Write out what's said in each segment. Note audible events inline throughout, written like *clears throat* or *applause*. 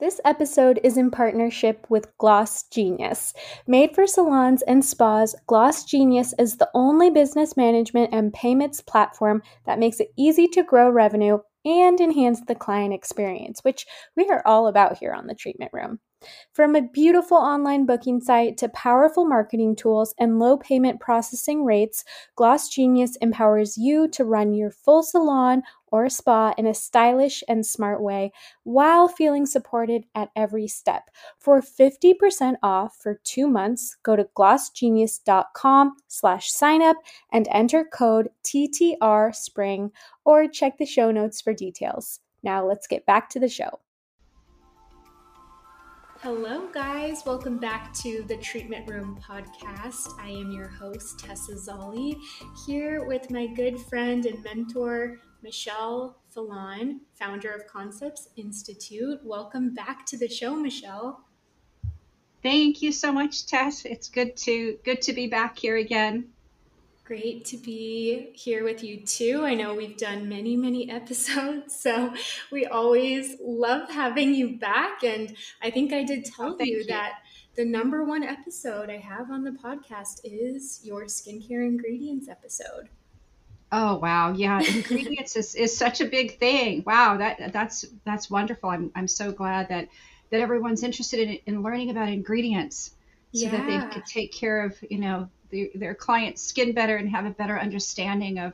This episode is in partnership with Gloss Genius. Made for salons and spas, Gloss Genius is the only business management and payments platform that makes it easy to grow revenue and enhance the client experience, which we are all about here on the treatment room. From a beautiful online booking site to powerful marketing tools and low payment processing rates, Gloss Genius empowers you to run your full salon or spa in a stylish and smart way while feeling supported at every step. For 50% off for two months, go to glossgenius.com slash signup and enter code TTR spring or check the show notes for details. Now let's get back to the show. Hello, guys. Welcome back to the Treatment Room podcast. I am your host, Tessa Zolli, here with my good friend and mentor, Michelle Phelan, founder of Concepts Institute. Welcome back to the show, Michelle. Thank you so much, Tess. It's good to good to be back here again. Great to be here with you too. I know we've done many, many *laughs* episodes, so we always love having you back. And I think I did tell oh, you, you that the number one episode I have on the podcast is your skincare ingredients episode. Oh wow, yeah, *laughs* ingredients is, is such a big thing. Wow, that that's that's wonderful. I'm I'm so glad that that everyone's interested in in learning about ingredients so yeah. that they could take care of you know the, their client's skin better and have a better understanding of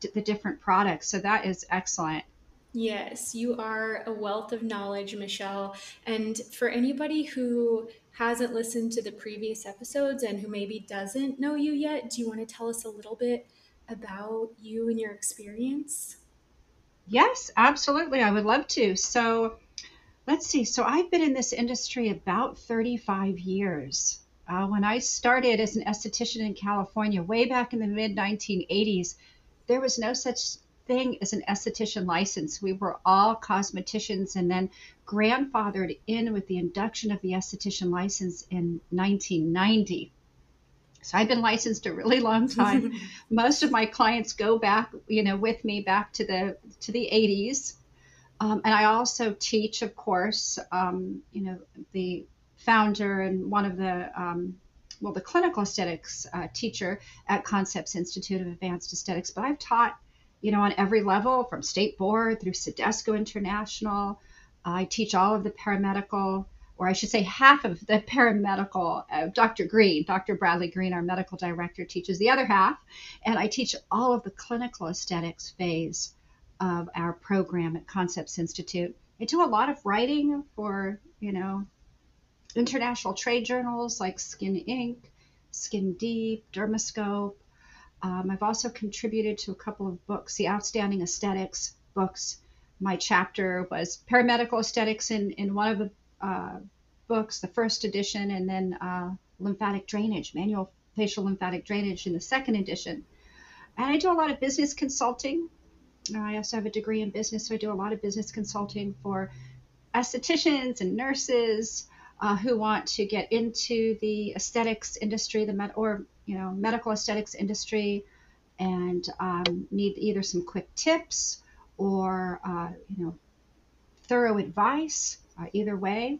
the different products. So that is excellent. Yes, you are a wealth of knowledge, Michelle. And for anybody who hasn't listened to the previous episodes and who maybe doesn't know you yet, do you want to tell us a little bit about you and your experience? Yes, absolutely. I would love to. So let's see. So I've been in this industry about 35 years. Uh, when I started as an esthetician in California way back in the mid 1980s, there was no such thing as an esthetician license. We were all cosmeticians and then grandfathered in with the induction of the esthetician license in 1990. So I've been licensed a really long *laughs* time. Most of my clients go back, you know, with me back to the to the 80s. Um, and I also teach, of course, um, you know, the founder and one of the um, well, the clinical aesthetics uh, teacher at Concepts Institute of Advanced Aesthetics. But I've taught, you know, on every level from state board through CIDESCO International. I teach all of the paramedical, or I should say half of the *laughs* paramedical. Uh, Dr. Green, Dr. Bradley Green, our medical director, teaches the other half. And I teach all of the clinical aesthetics phase of our program at Concepts Institute. I do a lot of writing for, you know, international trade journals like Skin Inc., Skin Deep, Dermascope. Um, I've also contributed to a couple of books, the Outstanding Aesthetics books. My chapter was paramedical aesthetics in, in one of the uh, books, the first edition, and then uh, lymphatic drainage, manual facial lymphatic drainage in the second edition. And I do a lot of business consulting. I also have a degree in business, so I do a lot of business consulting for estheticians and nurses, uh, who want to get into the aesthetics industry, the med- or you know medical aesthetics industry, and um, need either some quick tips or uh, you know thorough advice. Uh, either way.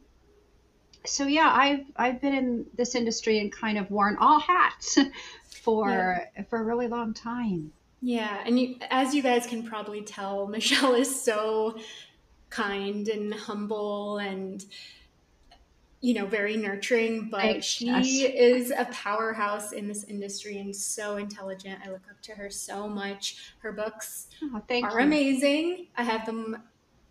So yeah, I've I've been in this industry and kind of worn all hats *laughs* for yeah. for a really long time. Yeah, and you, as you guys can probably tell, *laughs* Michelle is so kind and humble and you know, very nurturing, but she is a powerhouse in this industry and so intelligent. I look up to her so much. Her books oh, are you. amazing. I have them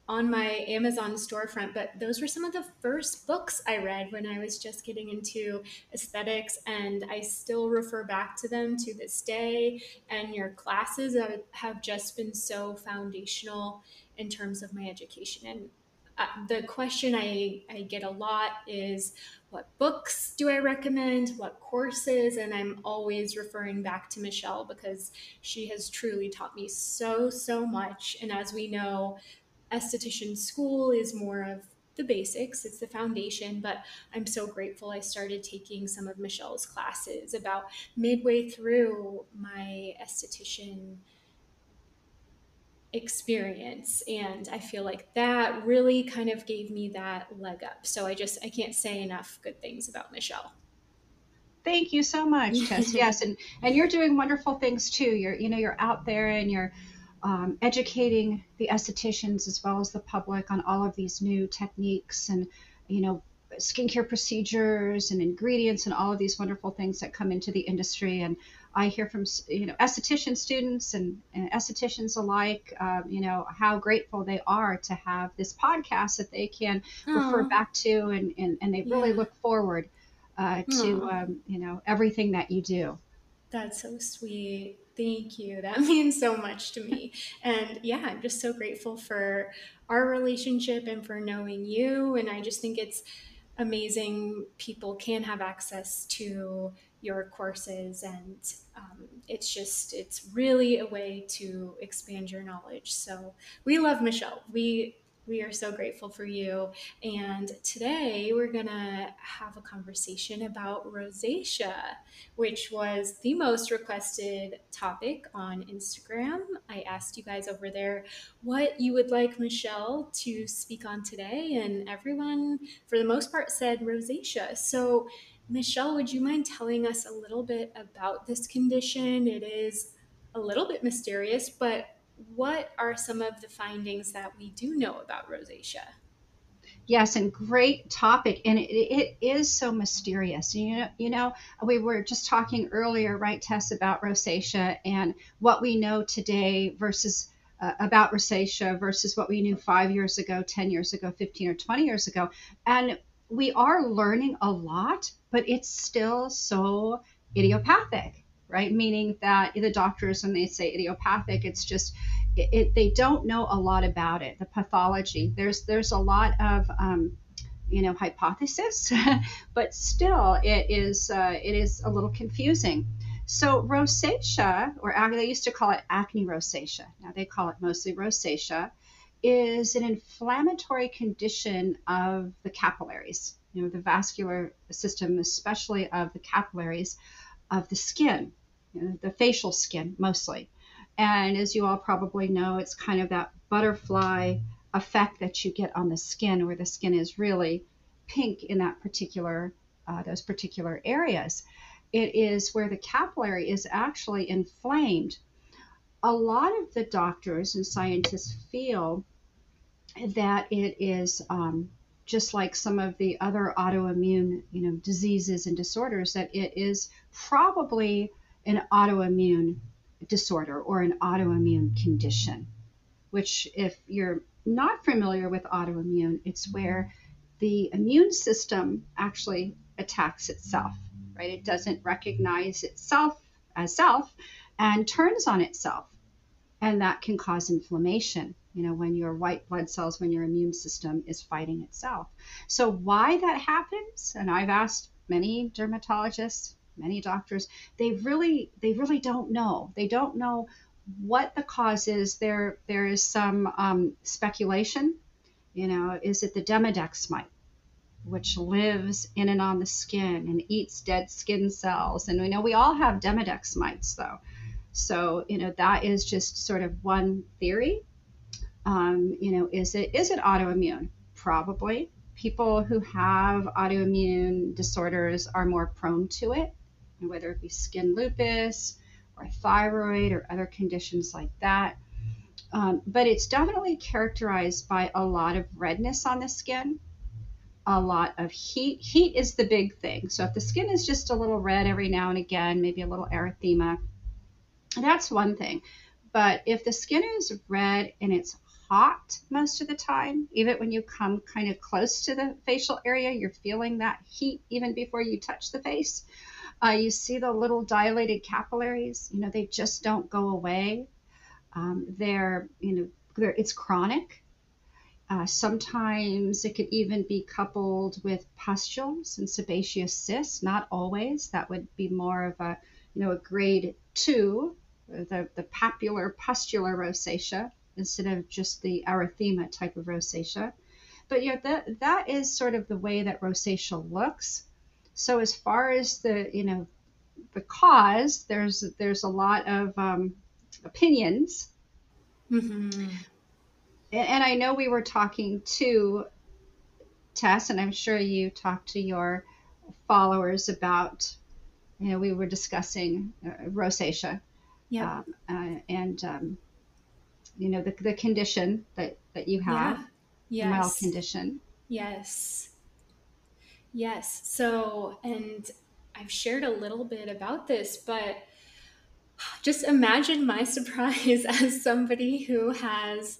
on my Amazon storefront, but those were some of the first books I read when I was just getting into aesthetics, and I still refer back to them to this day. And your classes have just been so foundational in terms of my education. And uh, the question I, I get a lot is what books do I recommend? What courses? And I'm always referring back to Michelle because she has truly taught me so, so much. And as we know, esthetician school is more of the basics, it's the foundation, but I'm so grateful I started taking some of Michelle's classes about midway through my esthetician experience and i feel like that really kind of gave me that leg up. So i just i can't say enough good things about michelle. Thank you so much tess. *laughs* Yes and and you're doing wonderful things too. You're you know you're out there and you're um, educating the estheticians as well as the public on all of these new techniques and you know skincare procedures and ingredients and all of these wonderful things that come into the industry. And I hear from you know esthetician students and, and estheticians alike, uh, you know how grateful they are to have this podcast that they can Aww. refer back to, and and, and they really yeah. look forward uh, to um, you know everything that you do. That's so sweet. Thank you. That *laughs* means so much to me. And yeah, I'm just so grateful for our relationship and for knowing you. And I just think it's amazing people can have access to your courses and um, it's just it's really a way to expand your knowledge so we love michelle we we are so grateful for you. And today we're to have a conversation about rosacea, which was the most requested topic on Instagram. I asked you guys over there what you would like Michelle to speak on today, and everyone, for the most part, said rosacea. So, Michelle, would you mind telling us a little bit about this condition? It is a little bit mysterious, but what are some of the findings that we do know about rosacea? Yes, and great topic, and it, it is so mysterious. You know, you know, we were just talking earlier, right, Tess, about rosacea and what we know today versus uh, about rosacea versus what we knew five years ago, ten years ago, fifteen or twenty years ago, and we are learning a lot, but it's still so idiopathic right? Meaning that the doctors, when they say idiopathic, it's just it, it, they don't know a lot about it, the pathology. There's there's a lot of um, you know hypothesis, *laughs* but still it is uh, it is a little confusing. So rosacea, or they used to call it acne rosacea. Now they call it mostly rosacea, is an inflammatory condition of the capillaries. You know the vascular system, especially of the capillaries of the skin you know, the facial skin mostly. And as you all probably know, it's kind of that butterfly effect that you get on the skin, where the skin is really pink in that particular uh, those particular areas. It is where the capillary is actually inflamed. A lot of the doctors and scientists feel that it is um, just like some of the other autoimmune, you know, diseases and disorders, that it is probably an autoimmune disorder or an autoimmune condition, which, if you're not familiar with autoimmune, it's where the immune system actually attacks itself, right? It doesn't recognize itself as self and turns on itself. And that can cause inflammation, you know, when your white blood cells, when your immune system is fighting itself. So, why that happens, and I've asked many dermatologists, many doctors they really they really don't know. They don't know what the cause is. There there is some um, speculation you know is it the demodex mite which lives in and on the skin and eats dead skin cells? And we know we all have demodex mites though. So you know that is just sort of one theory um, you know is it is it autoimmune probably people who have autoimmune disorders are more prone to it whether it be skin lupus or thyroid or other conditions like that. Um, but it's definitely characterized by a lot of redness on the skin, a lot of heat. Heat is the big thing. So if the skin is just a little red every now and again, maybe a little erythema, that's one thing. But if the skin is red and it's hot most of the time, even when you come kind of close to the facial area, you're feeling that heat even before you touch the face. Uh, you see the little dilated capillaries, you know, they just don't go away. Um, they're, you know, they're, it's chronic. Uh, sometimes it could even be coupled with pustules and sebaceous cysts. Not always. That would be more of a, you know, a grade two, the, the papular pustular rosacea instead of just the erythema type of rosacea. But yeah, that that is sort of the way that rosacea looks. So as far as the you know the cause, there's there's a lot of um, opinions. Mm-hmm. And, and I know we were talking to Tess, and I'm sure you talked to your followers about, you know, we were discussing uh, rosacea. Yeah. Um, uh, and, um, you know, the, the condition that, that you have, yeah. yes. mild condition. Yes. Yes. So, and I've shared a little bit about this, but just imagine my *laughs* surprise as somebody who has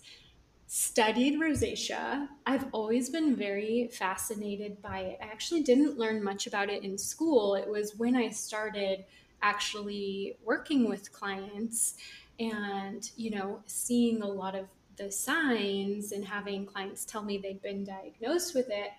studied rosacea. I've always been very fascinated by it. I actually didn't learn much about it in school. It was when I started actually working with clients and, you know, seeing a lot of the signs and having clients tell me they'd been diagnosed with it.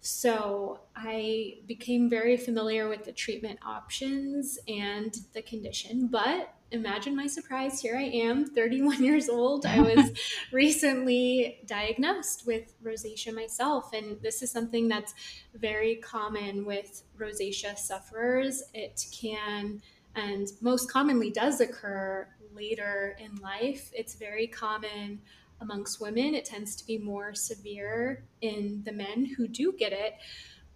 So I became very familiar with the treatment options and the condition. But imagine my surprise here I am, *laughs* 31 years old. I was *laughs* recently diagnosed with rosacea myself. And this is something that's very common with rosacea sufferers. It can and most commonly does occur later in life. It's very common amongst women. It tends to be more severe in the men who do get it,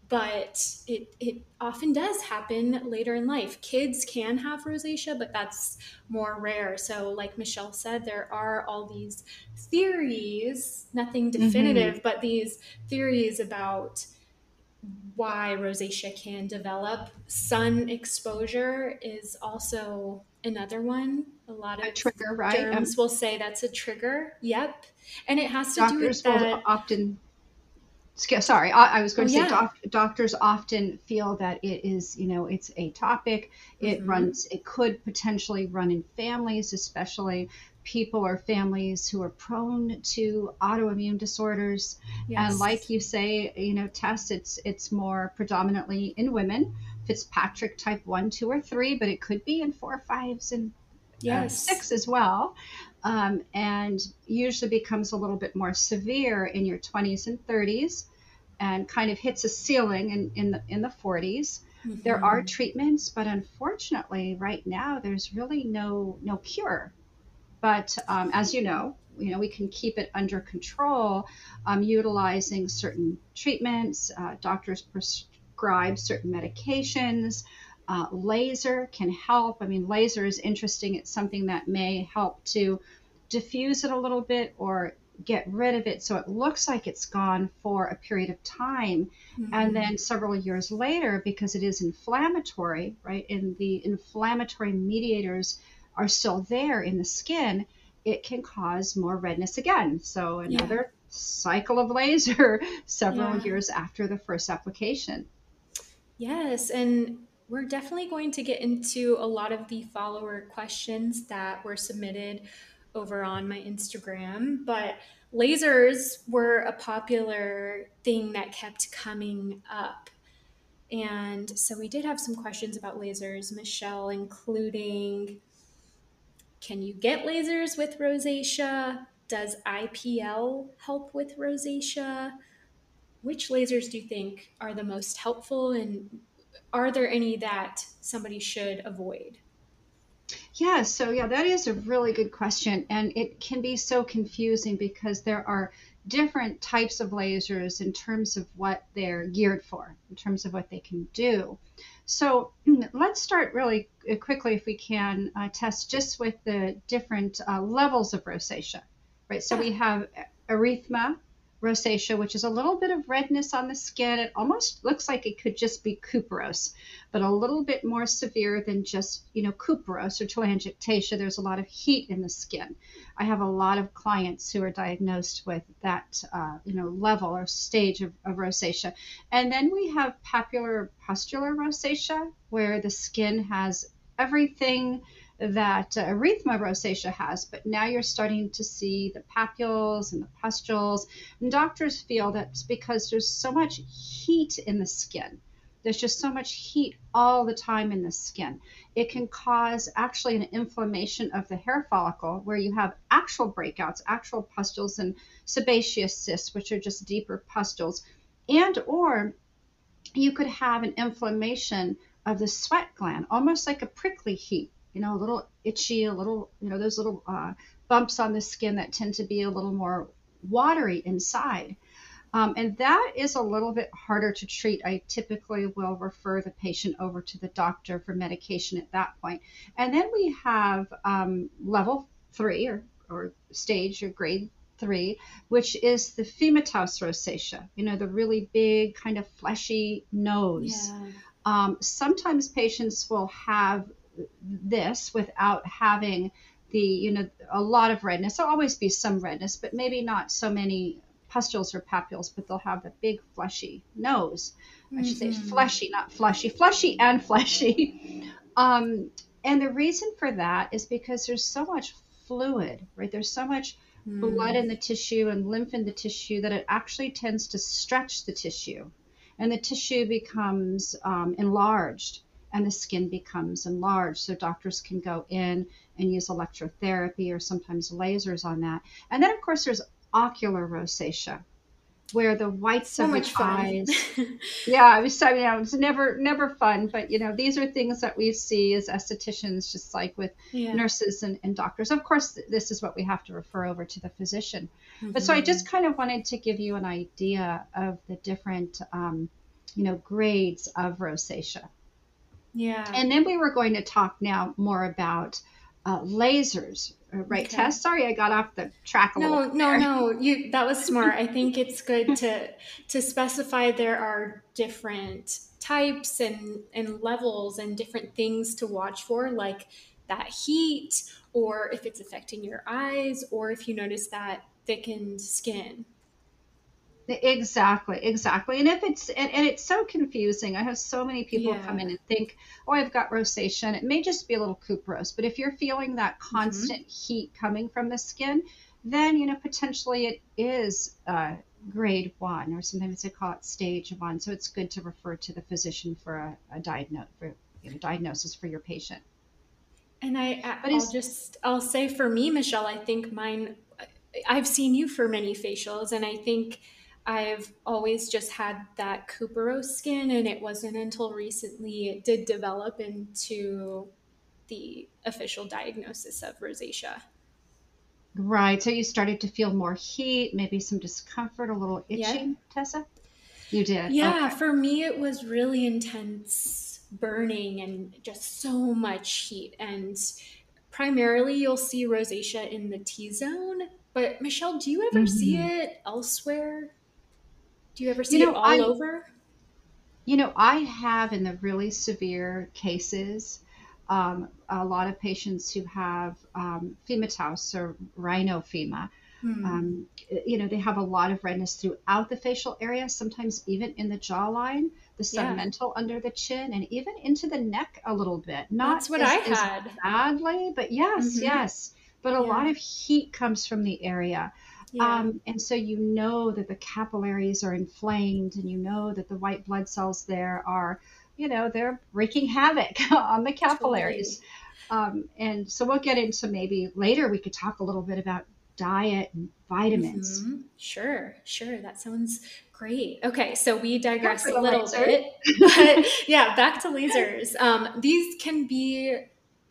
but it, it often does happen later in life. Kids can have rosacea, but that's more rare. So, like Michelle said, there are all these theories, nothing mm-hmm. definitive, mm-hmm. but these theories about why rosacea can develop. Sun exposure is also another one. A lot of a trigger, right? Germs um, will say that's a trigger. Yep, and it has to do with that. often. Sorry, I, I was going to oh, say yeah. doc, doctors often feel that it is, you know, it's atopic. It mm-hmm. runs. It could potentially run in families, especially people or families who are prone to autoimmune disorders. Yes. And like you say, you know, Tess, it's it's more predominantly in women. Fitzpatrick type one, two, or three, but it could be in four, fives, and uh, yes. six as well. Um, and usually becomes a little bit more severe in your 20s and 30s and kind of hits a ceiling in, in the in the 40s. Mm-hmm. There are treatments, but unfortunately, right now there's really no no cure but um, as you know, you know we can keep it under control um, utilizing certain treatments. Uh, doctors prescribe certain medications. Uh, laser can help. I mean, laser is interesting. It's something that may help to diffuse it a little bit or get rid of it so it looks like it's gone for a period of time mm-hmm. and then several years later because it is inflammatory right and the inflammatory mediators are still there in the skin, it can cause more redness again. So another yeah. cycle of laser *laughs* several yeah. years after the first application. Yes, and we're definitely going to get into a lot of the follower questions that were submitted over on my Instagram, but lasers were a popular thing that kept coming up. And so we did have some questions about lasers, Michelle, including can you get lasers with rosacea? Does IPL help with rosacea? Which lasers do you think are the most helpful, and are there any that somebody should avoid? Yeah, so yeah, that is a really good question. And it can be so confusing because there are different types of lasers in terms of what they're geared for, in terms of what they can do. So *clears throat* let's start really quickly, if we can, uh, Tess just with the different uh, levels of rosacea, right? So we have erythema, rosacea, which is a little bit of redness on the skin. It almost looks like it could just be couperose, but a little bit more severe than just, you know, couperose or telangiectasia. There's a lot of heat in the skin. I have a lot of clients who are diagnosed with that, uh, you know, level or stage of, of rosacea. And then we have papular pustular rosacea, where the skin has everything that uh, erythema rosacea has, but now you're starting to see the papules and the pustules. And doctors feel that's because there's so much heat in the skin. There's just so much heat all the time in the skin. It can cause actually an inflammation of the hair follicle where you have actual breakouts, actual pustules and sebaceous cysts, which are just deeper pustules. And or you could have an inflammation of the sweat gland, almost like a prickly heat you know, a little itchy, a little, you know, those little uh, bumps on the skin that tend to be a little more watery inside. Um, and that is a little bit harder to treat. I typically will refer the patient over to the doctor for medication at that point. And then we have um, level three or, or stage or grade three, which is the phymatous rosacea, you know, the really big kind of fleshy nose. Yeah. Um, sometimes patients will have this without having the you know a lot of redness. There'll always be some redness but maybe not so many pustules or papules but they'll have a big fleshy nose. I should say mm-hmm. fleshy not fleshy fleshy and fleshy. *laughs* Um, and the reason for that is because there's so much fluid right? There's so much mm. blood in the tissue and lymph in the tissue that it actually tends to stretch the tissue. And the tissue becomes um, enlarged and the skin becomes enlarged. So doctors can go in and use electrotherapy or sometimes lasers on that. And then, of course, there's ocular rosacea, where the whites so of the eyes. *laughs* yeah, it was so you know it's never never fun, but you know these are things that we see as estheticians, just like with yeah. nurses and, and, doctors. Of course, this is what we have to refer over to the physician. Mm-hmm. But so I just kind of wanted to give you an idea of the different. Um, you know grades of rosacea yeah. And then we were going to talk now more about uh, lasers, uh, right, okay. Tess? Sorry, I got off the track a no, little. No, no, no. You that was *laughs* smart. I think it's good to to specify there are different types and and levels and different things to watch for, like that heat, or if it's affecting your eyes, or if you notice that thickened skin. Exactly, exactly. And if it's and, and, it's so confusing. I have so many people yeah. come in and think, "Oh, I've got rosacea." It may just be a little couperose, but if you're feeling that mm-hmm. constant mm-hmm. heat coming from the skin, then you know potentially it is uh, grade one, or sometimes they call it stage one. So it's good to refer to the physician for a, a diagnose for you know, diagnosis for your patient. And I, I will just I'll say for me, Michelle, I think mine. I've seen you for many facials, and I think I've always just had that couperose skin, and it wasn't until recently it did develop into the official diagnosis of rosacea. Right. So you started to feel more heat, maybe some discomfort, a little itching, yeah. Tessa? You did? Yeah. Okay. For me, it was really intense burning and just so much heat. And primarily, you'll see rosacea in the T zone. But Michelle, do you ever mm-hmm. see it elsewhere? Do you ever see you know, it all I, over? You know, I have in the really severe cases, um, a lot of patients who have um, or rhinophyma. Hmm. Um, you know, they have a lot of redness throughout the facial area, sometimes even in the jawline, the submental yeah. under the chin, and even into the neck a little bit. Not That's what as, I had. badly, but yes, mm-hmm. yes. But a yeah. lot of heat comes from the area. Yeah. Um, and so you know that the capillaries are inflamed and you know that the white blood cells there are, you know, they're wreaking havoc *laughs* on the capillaries. Totally. Um, and so we'll get into maybe later we could talk a little bit about diet and vitamins. Mm-hmm. Sure, sure. That sounds great. Okay, so we digress a little laser. bit. But *laughs* yeah, back to lasers. Um, these can be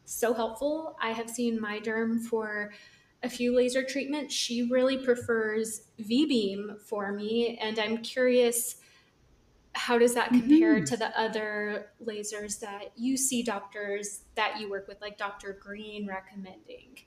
so helpful. I have seen my derm for a few laser treatments. She really prefers Vbeam for me, and I'm curious how does that compare mm-hmm. to the other lasers that you see doctors that you work with, like Dr. Green recommending?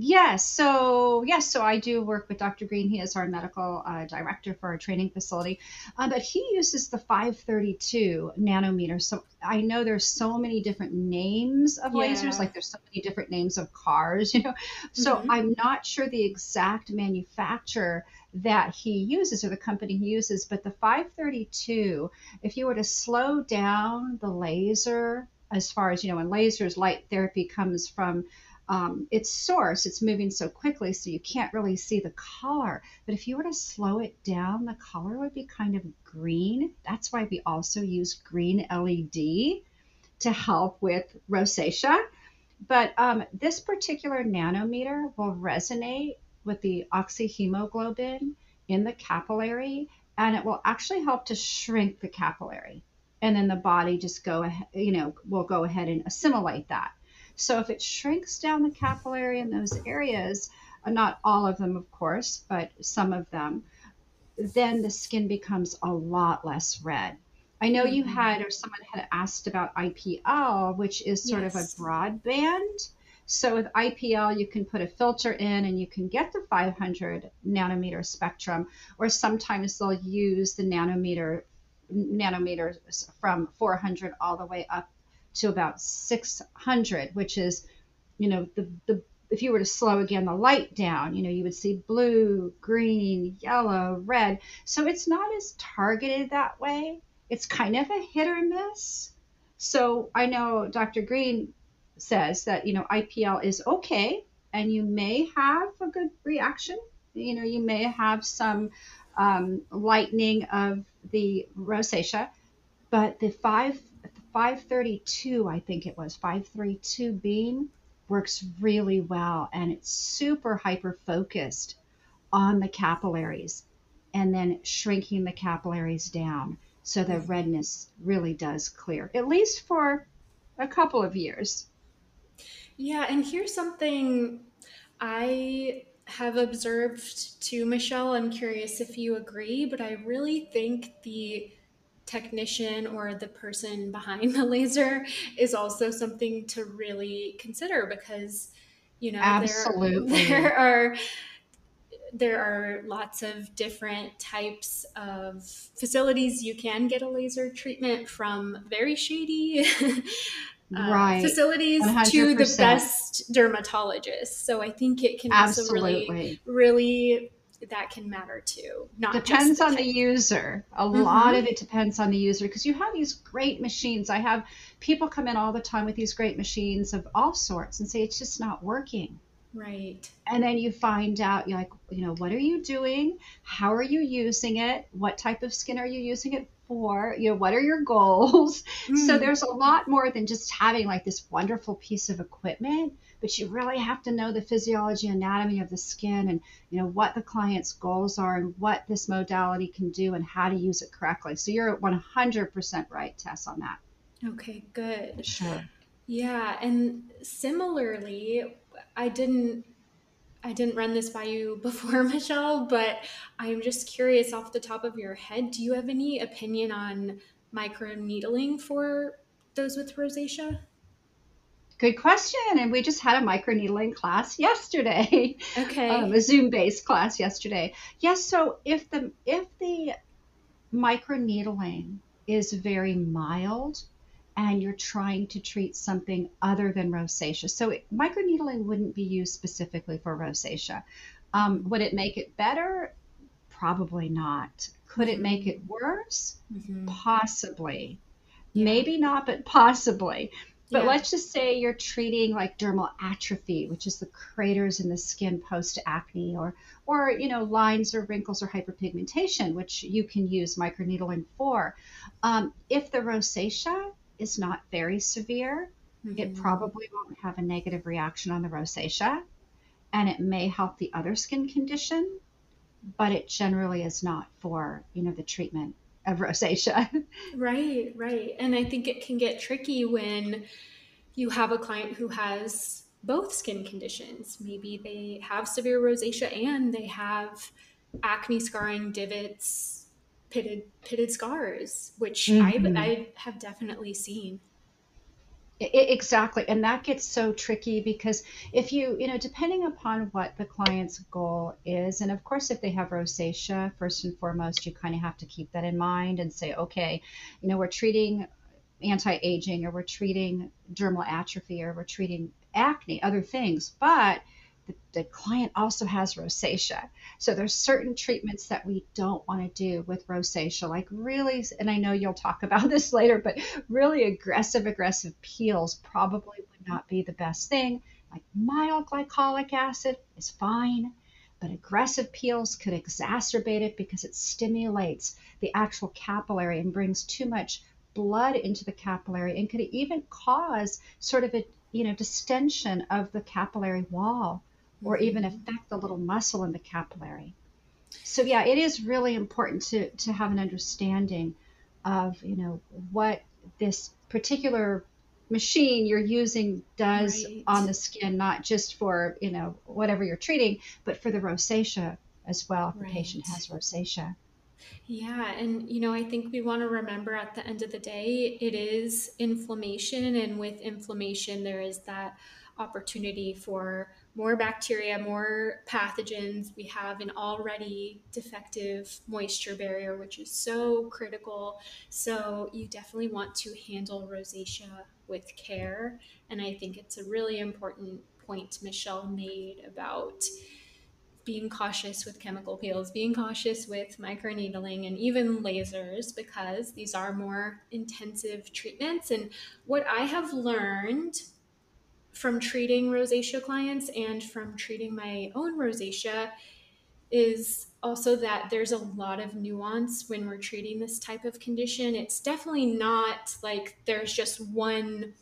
Yes. So, yes. So I do work with Dr. Green. He is our medical uh, director for our training facility. Uh, but he uses the 532 nanometers. So I know there's so many different names of yeah. lasers, like there's so many different names of cars, *laughs* you know. So mm-hmm. I'm not sure the exact manufacturer that he uses or the company he uses, but the 532, if you were to slow down the laser as far as you know in lasers light therapy comes from um, its source it's moving so quickly so you can't really see the color. But if you were to slow it down the color would be kind of green. That's why we also use green led to help with rosacea. But um, this particular nanometer will resonate with the oxyhemoglobin in the capillary and it will actually help to shrink the capillary. And then the body just go you know will go ahead and assimilate that so if it shrinks down the capillary in those areas uh, not all of them of course but some of them then the skin becomes a lot less red i know mm-hmm. you had or someone had asked about ipl which is sort yes. of a broadband so with IPL, you can put a filter in and you can get the 500 nanometer spectrum, or sometimes they'll use the nanometer nanometers from 400 all the way up to about 600, which is, you know, the, the if you were to slow again the light down, you know, you would see blue, green, yellow, red. So it's not as targeted that way. It's kind of a hit or miss. So I know Dr. Green says that you know IPL is okay and you may have a good reaction. You know, you may have some um, lightening of the rosacea, but the five 532, I think it was 532 beam works really well and it's super hyper focused on the capillaries and then shrinking the capillaries down so the redness really does clear at least for a couple of years yeah, and here's something I have observed too, Michelle. I'm curious if you agree, but I really think the technician or the person behind the laser is also something to really consider because you know Absolutely. There, *laughs* there are there are lots of different types of facilities you can get a laser treatment from very shady *laughs* uh, right. facilities 100%. to the best dermatologists. So I think it can Absolutely. also really, really that can matter too. Not depends the on the user. A mm-hmm. lot of it depends on the user because you have these great machines. I have people come in all the time with these great machines of all sorts and say it's just not working. Right. And then you find out, you're like, you know, what are you doing? How are you using it? What type of skin are you using it for? You know, what are your goals? *laughs* Mm. So there's a lot more than just having like this wonderful piece of equipment, but you really have to know the physiology, anatomy of the skin and, you know, what the client's goals are and what this modality can do and how to use it correctly. So you're 100% right, Tess, on that. Okay, good. Sure. Yeah. And similarly, I didn't I didn't run this by you *laughs* before, Michelle, but I'm just curious off the top of your head, do you have any opinion on microneedling for those with rosacea? Good question. And we just had a microneedling class yesterday. Okay. Um, a Zoom-based class yesterday. Yes. So if the if the microneedling is very mild, and you're trying to treat something other than rosacea. So microneedling wouldn't be used specifically for rosacea. Um, would it make it better? Probably not. Could it make it worse? Mm-hmm. Possibly. Yeah. Maybe not, but possibly. But yeah. let's just say you're treating like dermal atrophy, which is the craters in the skin post acne, or or you know lines or wrinkles or hyperpigmentation, which you can use microneedling for. Um, if the rosacea is not very severe, mm-hmm. it probably won't have a negative reaction on the rosacea and it may help the other skin condition, but it generally is not for, you know, the treatment of rosacea. *laughs* right, right. And I think it can get tricky when you have a client who has both skin conditions. Maybe they have severe rosacea and they have acne scarring, divots, pitted pitted scars, which mm-hmm. I I have definitely seen. It, exactly, and that gets so tricky because if you you know depending upon what the client's goal is, and of course if they have rosacea, first and foremost you kind of have to keep that in mind and say, okay, you know we're treating anti-aging or we're treating dermal atrophy or we're treating acne, other things, but the, the client also has rosacea. So there's certain treatments that we don't want to do with rosacea, like really, and I know you'll talk about *laughs* this later, but really aggressive, aggressive peels probably would not be the best thing. Like mild glycolic acid is fine, but aggressive peels could exacerbate it because it stimulates the actual capillary and brings too much blood into the capillary and could even cause sort of a you know distension of the capillary wall or even mm-hmm. affect the little muscle in the capillary. So yeah, it is really important to to have an understanding of you know what this particular machine you're using does right. on the skin, not just for you know whatever you're treating, but for the rosacea as well. If right. the patient has rosacea. Yeah, and you know, I think we want to remember at the end of the day, it is inflammation, and with inflammation, there is that opportunity for more bacteria, more pathogens. We have an already defective moisture barrier, which is so critical. So, you definitely want to handle rosacea with care. And I think it's a really important point Michelle made about being cautious with chemical peels, being cautious with microneedling and even lasers because these are more intensive treatments. And what I have learned from treating rosacea clients and from treating my own rosacea is also that there's a lot of nuance when we're treating this type of condition. It's definitely not like there's just one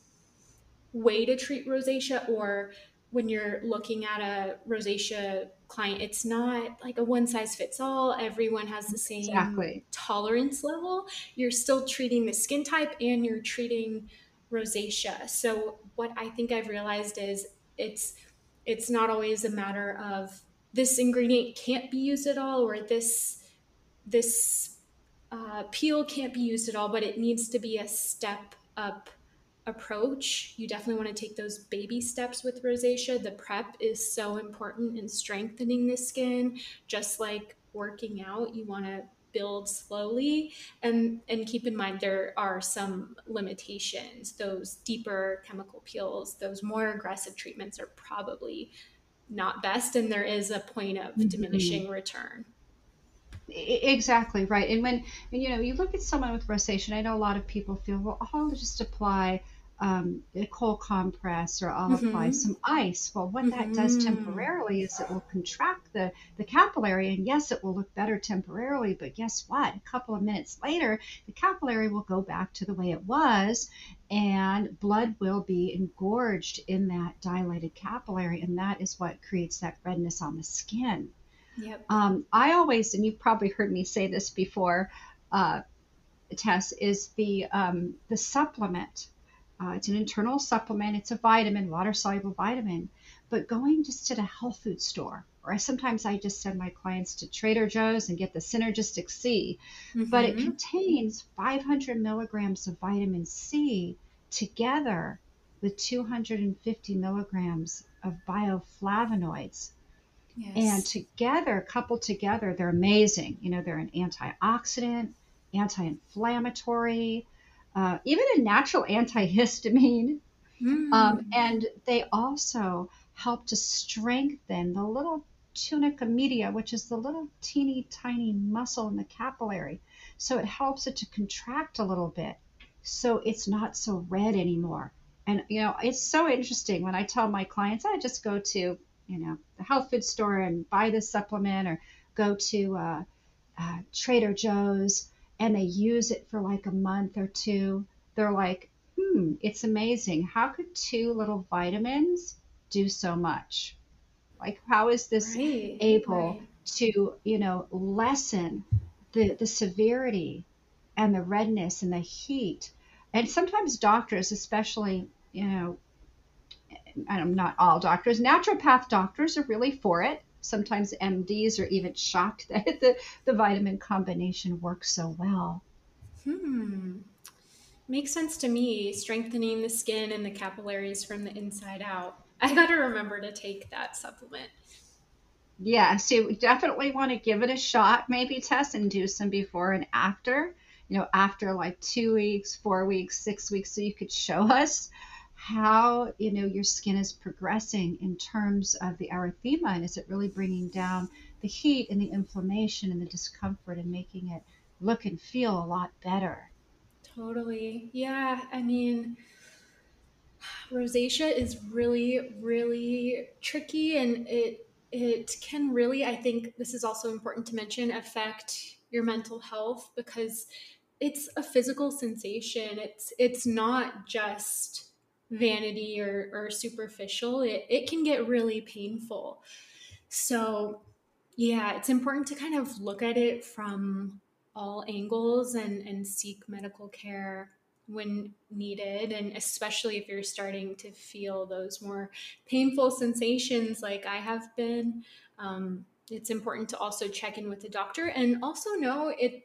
way to treat rosacea or when you're looking at a rosacea client, it's not like a one size fits all. Everyone has the same exactly. tolerance level. You're still treating the skin type and you're treating rosacea. So what I think I've realized is it's it's not always a matter of this ingredient can't be used at all or this this uh, peel can't be used at all, but it needs to be a step up approach, you definitely want to take those baby steps with rosacea. The prep is so important in strengthening the skin, just like working out, you want to build slowly and and keep in mind there are some limitations those deeper chemical peels those more aggressive treatments are probably not best and there is a point of mm-hmm. diminishing return exactly right and when and, you know you look at someone with rosacea i know a lot of people feel well i'll just apply um, a cold compress or I'll mm-hmm. apply some ice. Well, what mm-hmm. that does mm-hmm. temporarily is it will contract the, the capillary, and yes, it will look better temporarily, but guess what? A couple of minutes later, the capillary will go back to the way it was, and blood will be engorged in that dilated capillary, and that is what creates that redness on the skin. Yep. Um, I always, and you've probably heard me say this before, uh, Tess, is the um, the supplement uh, it's an internal supplement. It's a vitamin, water soluble vitamin. But going just to the health food store, or I, sometimes I just send my clients to Trader Joe's and get the Synergistic C, mm-hmm. but it mm-hmm. contains 500 milligrams of vitamin C together with 250 milligrams of bioflavonoids. Yes. And together, coupled together, they're amazing. You know, they're an antioxidant, anti inflammatory, uh, even a natural antihistamine. Mm. Um, and they also help to strengthen the little tunica media, which is the little teeny tiny muscle in the capillary. So it helps it to contract a little bit so it's not so red anymore. And, you know, it's so interesting when I tell my clients, I just go to, you know, the health food store and buy this supplement or go to uh, uh, Trader Joe's and they use it for like a month or two, they're like, hmm, it's amazing. How could two little vitamins do so much? Like, how is this right, able right. to, you know, lessen the, the severity and the redness and the heat? And sometimes doctors, especially, you know, I'm not all doctors, naturopath doctors are really for it sometimes MDs are even shocked *laughs* that the, the vitamin combination works so well. Hmm. Makes sense to me, strengthening the skin and the capillaries from the inside out. I got to remember to take that supplement. Yeah, so you definitely want to give it a shot, maybe test and do some before and after. You know, after like two weeks, four weeks, six weeks, so you could show *laughs* us how you know your skin is progressing in terms of the erythema and is it really bringing down the heat and the inflammation and the discomfort and making it look and feel a lot better? Totally. Yeah i mean rosacea is really really tricky and it it can really i think this is also important to mention affect your mental health because it's a physical sensation. It's it's not just vanity or, or superficial it, it can get really painful. So yeah it's important to kind of look at it from all angles and and seek medical care when needed and especially if you're starting to feel those more painful sensations like i have been um, it's important to also check in with the doctor and also know it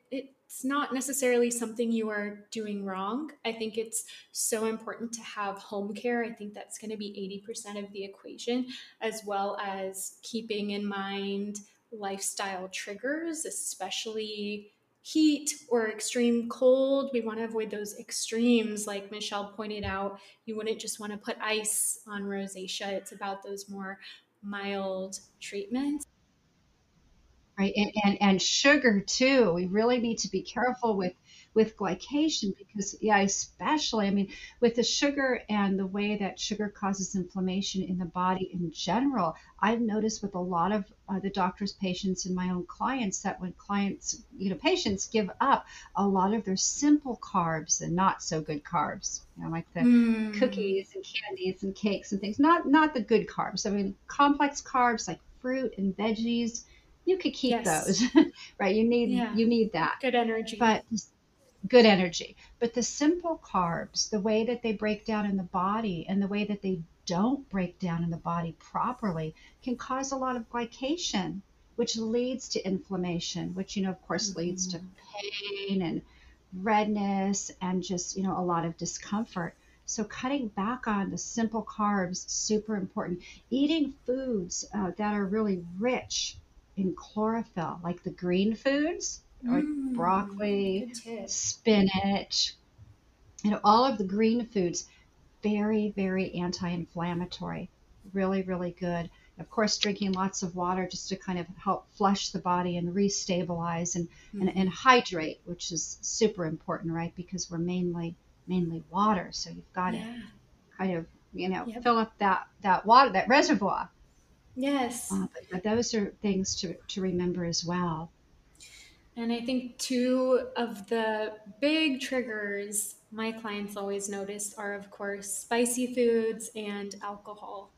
it's not necessarily something you are doing wrong i think it's so important to have home care i think that's going to be 80% of the equation as well as keeping in mind lifestyle triggers especially heat or extreme cold. We want to avoid those extremes. Like Michelle pointed out, you wouldn't just want to put ice on rosacea. It's about those more mild treatments. Right. And, and, and sugar too. We really need to be careful with with glycation because yeah especially i mean with the sugar and the way that sugar causes inflammation in the body in general i've noticed with a lot of uh, the doctor's patients and my own clients that when clients you know patients give up a lot of their simple carbs and not so good carbs you know like the mm. cookies and candies and cakes and things not not the good carbs i mean complex carbs like fruit and veggies you could keep yes. those *laughs* right you need yeah. you need that good energy but good energy. But the simple carbs, the way that they break down in the body and the way that they don't break down in the body properly can cause a lot of glycation, which leads to inflammation, which, you know, of course, mm-hmm. leads to pain and redness and just, you know, a lot of discomfort. So cutting back on the simple carbs super important. Eating foods uh, that are really rich in chlorophyll, like the green foods, like mm, broccoli, spinach, you know, all of the green foods, very, very anti inflammatory. Really, really good. Of course, drinking lots of water just to kind of help flush the body and restabilize and, mm-hmm. and, and hydrate, which is super important, right? Because we're mainly mainly water. So you've got yeah. to kind of, you know, yep. fill up that, that water, that reservoir. Yes. Uh, but, but those are things to, to remember as well. And I think two of the big triggers my clients always notice are, of course, spicy foods and alcohol.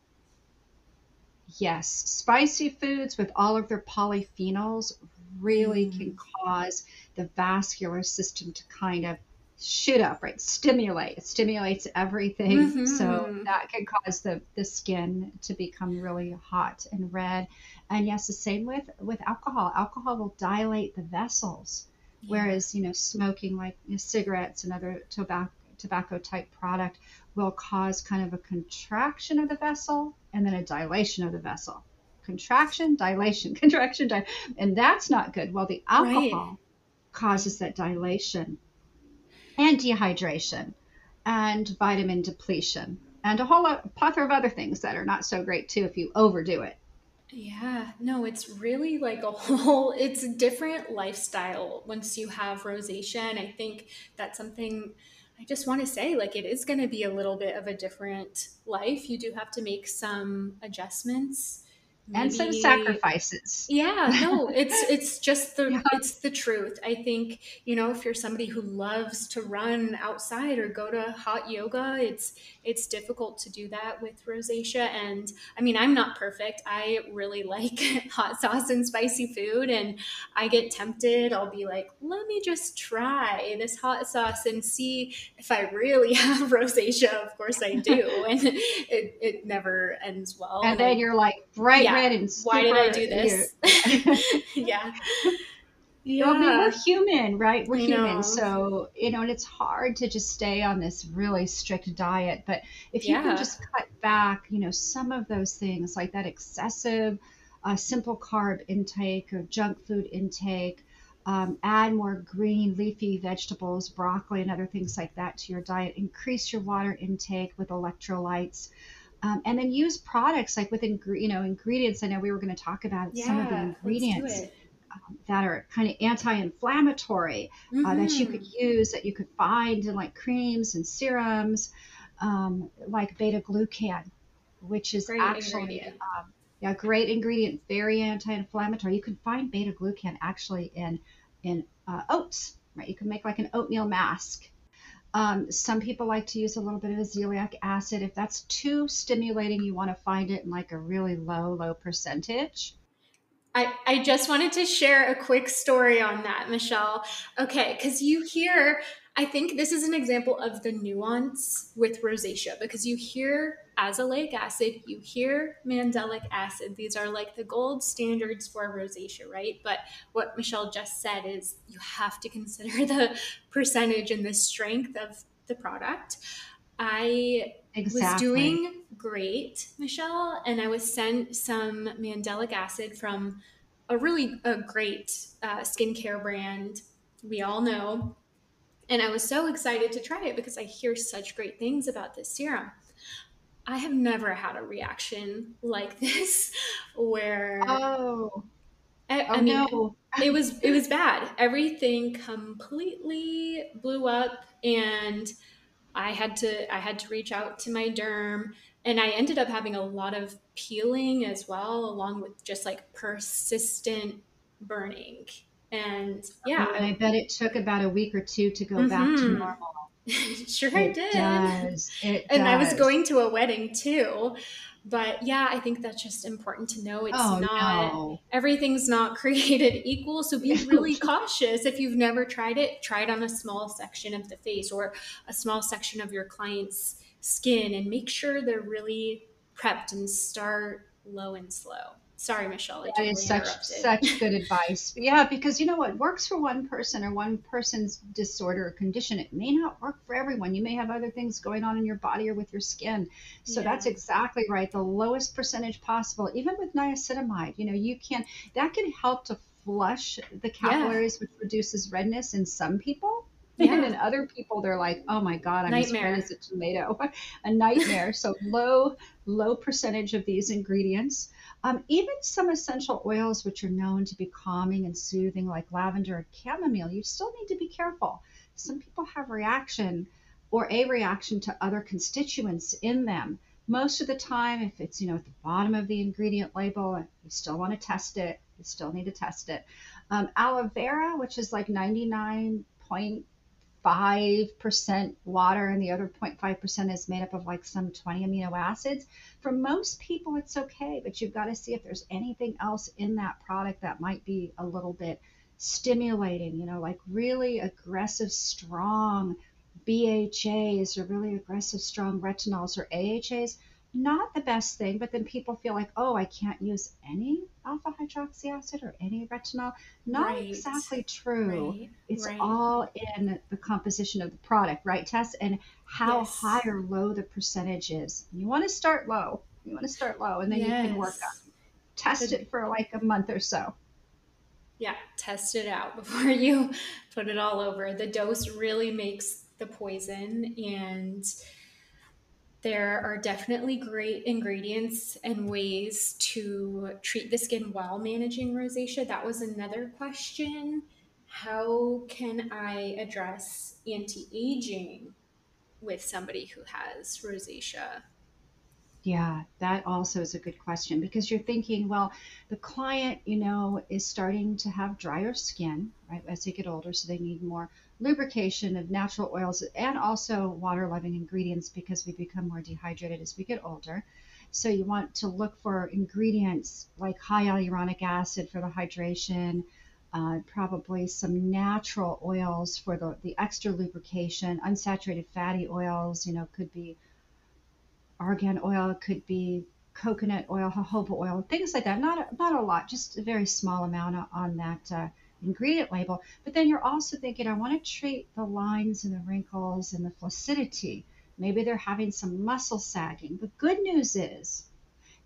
Yes, spicy foods with all of their polyphenols really mm. can cause the vascular system to kind of shoot up, right? Stimulate. It stimulates everything. Mm-hmm. So that can cause the, the skin to become really hot and red. And yes, the same with, with alcohol. Alcohol will dilate the vessels. Yeah. Whereas, you know, smoking like you know, cigarettes and other tobacco tobacco type product will cause kind of a contraction of the vessel and then a dilation of the vessel. Contraction, dilation, *laughs* contraction, di- and that's not good. Well, the alcohol right. causes that dilation and dehydration and vitamin depletion and a whole lot, plethora of other things that are not so great too if you overdo it. Yeah, no, it's really like a *laughs* whole, it's a different lifestyle once you have rosacea. And I think that's something I just want to say like, it is going to be a little bit of a different life. You do have to make some adjustments Maybe, and some sacrifices. Yeah, no, *laughs* it's it's just the yeah. it's the truth. I think, you know, if you're somebody who loves to run outside or go to hot yoga, it's it's difficult to do that with rosacea and I mean, I'm not perfect. I really *laughs* like hot sauce and spicy food and I get tempted. I'll be like, "Let me just try this hot sauce and see if I really *laughs* have rosacea." Of course I do. and it it never ends well. And, then you're like right yeah, red and why did I do this? *laughs* *laughs* yeah. Yeah. I mean, we're human, right? We're I human. Know. So, you know, and it's hard to just stay on this really strict diet. But if you yeah. can just cut back, you know, some of those things like that excessive uh, simple carb intake or junk food intake, Um, add more green leafy vegetables, broccoli, and other things like that to your diet. Increase your water intake with electrolytes. Um, and then use products like with you know ingredients. I know we were going to talk about yeah, some of the ingredients um, that are kind of anti-inflammatory mm-hmm. uh, that you could mm-hmm. use that you could find in like creams and serums, um, like beta glucan, which is great actually um, yeah great ingredient, very anti-inflammatory. You can find beta glucan actually in in uh, oats, right? You can make like an oatmeal mask um, some people like to use a little bit of azelaic acid. If that's too stimulating, you want to find it in like a really low, low percentage. I, I just wanted to share a quick story on that, Michelle. Okay, because you hear, I think this is an example of the nuance with rosacea because you hear azelaic acid, you hear mandelic acid. These are like the gold standards for rosacea, right? But what Michelle just said is you have to consider *laughs* the percentage and the strength of the product. I exactly. was doing great, Michelle, and I was sent some mandelic acid from a really a great uh, skincare brand we all know. And I was so excited to try it because I hear such great things about this serum. I have never had a reaction like *laughs* this where oh, I, oh I mean, no. it was it was *laughs* bad. Everything completely blew up and I had to I had to reach out to my derm and I ended up having a lot of peeling as well along with just like persistent burning. And yeah, and I bet it took about a week or two to go mm-hmm. back to mm-hmm. normal. *laughs* sure it I did. Does. It and does. I was going to a wedding too. But yeah, I think that's just important to know. It's oh, not no. everything's not *laughs* created equal. So be *laughs* really cautious. If you've never tried it, try it on a small section of the face or a small section of your client's skin and make sure they're really prepped and start low and slow. Sorry, Michelle. That is such such good *laughs* advice. Yeah, because you know what works for one person or one person's disorder or condition, it may not work for everyone. You may have other things going on in your body or with your skin. So yeah. that's exactly right. The lowest percentage possible, even with niacinamide. You know, you can that can help to flush the capillaries, yeah. which reduces redness in some people. Yeah. And in other people, they're like, "Oh my God, I'm nightmare. as red as a tomato." *laughs* a nightmare. so low, low percentage of these ingredients. Um, even some essential oils, which are known to be calming and soothing, like lavender and chamomile, you still need to be careful. Some people have reaction or a reaction to other constituents in them. Most of the time, if it's you know at the bottom of the ingredient label, you still want to test it. You still need to test it. Um, aloe vera, which is like 99 point 5% water and the other 0.5% is made up of like some 20 amino acids. For most people, it's okay, but you've got to see if there's anything else in that product that might be a little bit stimulating, you know, like really aggressive, strong BHAs or really aggressive, strong retinols or AHAs not the best thing, but then people feel like, oh, I can't use any alpha hydroxy acid or any retinol. Not right. exactly true. Right. It's right. all in the composition of the product, right, Tess? And how yes. high or low the percentage is. You want to start low. You want to start low, and then yes. you can work up. Test it for like a month or so. Yeah, test it out *laughs* before you put it all over. The dose really makes the poison and there are definitely great ingredients and ways to treat the skin while managing rosacea. That was another question. How can I address anti aging with somebody who has rosacea? Yeah, that also is a good question because you're thinking, well, the client, you know, is starting to have drier skin, right, as they get older, so they need more lubrication of natural oils and also water loving ingredients because we become more dehydrated as we get older. So you want to look for ingredients like hyaluronic acid for the hydration, uh, probably some natural oils for the, the extra lubrication, unsaturated fatty oils, you know, could be argan oil, could be coconut oil, jojoba oil, things like that. Not a, not a lot, just a very small amount on that uh, ingredient label. But then you're also thinking, I want to treat the lines and the wrinkles and the flaccidity. Maybe they're having some muscle sagging. The good news is,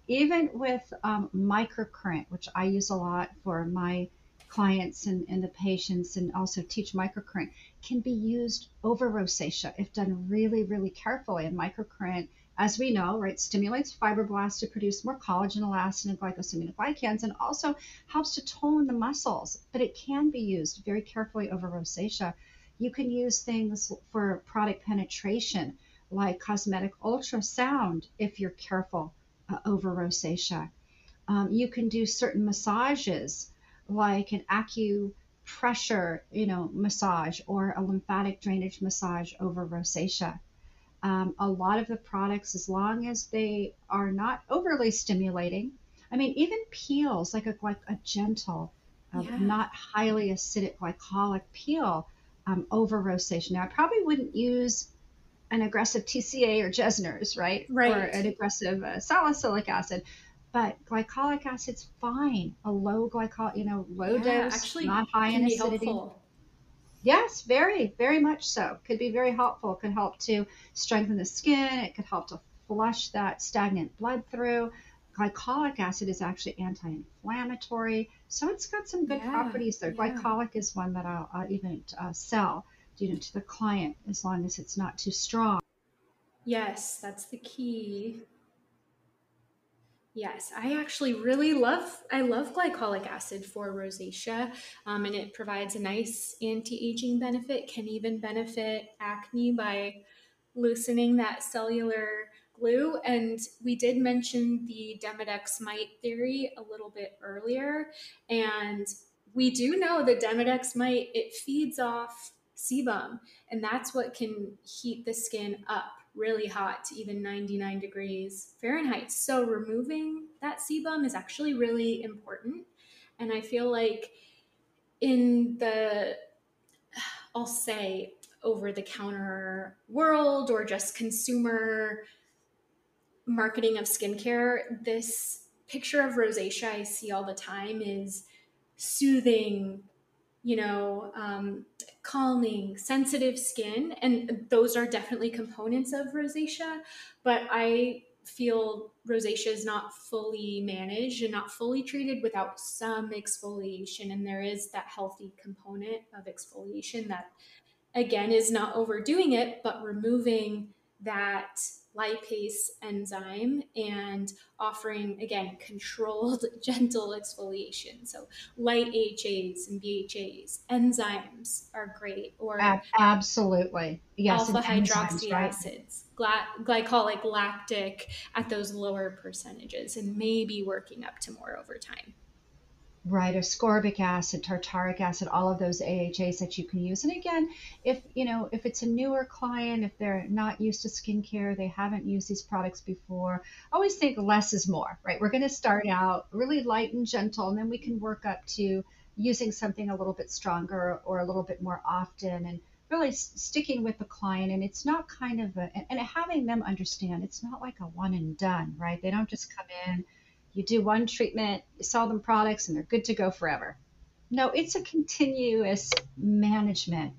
even with um, microcurrent, which I use a lot for my clients and, and the patients and also teach microcurrent can be used over rosacea if done really, really carefully. And microcurrent, as we know, right, stimulates fibroblasts to produce more collagen, elastin, and glycosaminoglycans, and also helps to tone the muscles. But it can be used very carefully over rosacea. You can use things for product penetration, like cosmetic ultrasound, if you're careful uh, over rosacea. Um, you can do certain massages like an acupressure, you know, massage or a lymphatic drainage massage over rosacea. Um, a lot of the products, as long as they are not overly stimulating, I mean, even peels, like a like a gentle, uh, yeah. not highly acidic glycolic peel um, over rosacea. Now, I probably wouldn't use an aggressive TCA or Jessner's, right? Right. Or an aggressive uh, salicylic acid but glycolic acid's fine. A low glycol, you know, low yeah, dose, actually not high in acidity. Helpful. Yes, very, very much so. Could be very helpful. Could help to strengthen the skin. It could help to flush that stagnant blood through. Glycolic acid is actually anti-inflammatory, so it's got some good yeah, properties there. Yeah. Glycolic is one that I'll, I'll even uh, sell, you know, to the client as long as it's not too strong. Yes, that's the key. Yes, I actually really love I love glycolic acid for rosacea, um, and it provides a nice anti-aging benefit. Can even benefit acne by loosening that cellular glue. And we did mention the Demodex mite theory a little bit earlier, and we do know that Demodex mite it feeds off sebum, and that's what can heat the skin up really hot even 99 degrees Fahrenheit. So removing that sebum is actually really important. And I feel like in the, I'll say, over the counter world or just consumer marketing of skincare, this picture of rosacea I see all the time is soothing, you know, um, calming, sensitive skin. And those are definitely components of rosacea. But I feel rosacea is not fully managed and not fully treated without some exfoliation. And there is that healthy component of exfoliation that, again, is not overdoing it, but removing that lipase enzyme and offering again controlled *laughs* gentle exfoliation. So light AHAs and BHAs enzymes are great or absolutely. Yes alpha hydroxy acids gly- glycolic lactic at those lower percentages and maybe working up to more over time right ascorbic acid tartaric acid all of those ahas that you can use. And again if you know if it's a newer client if they're not used to skincare they haven't used these products before always think less is more right? We're going to start out really light and gentle and then we can work up to using something a little bit stronger or a little bit more often and really sticking with the client. And it's not kind of a and having them understand it's not like a one and done right? They don't just come in you do one treatment, you sell them products, and they're good to go forever. No, it's a continuous management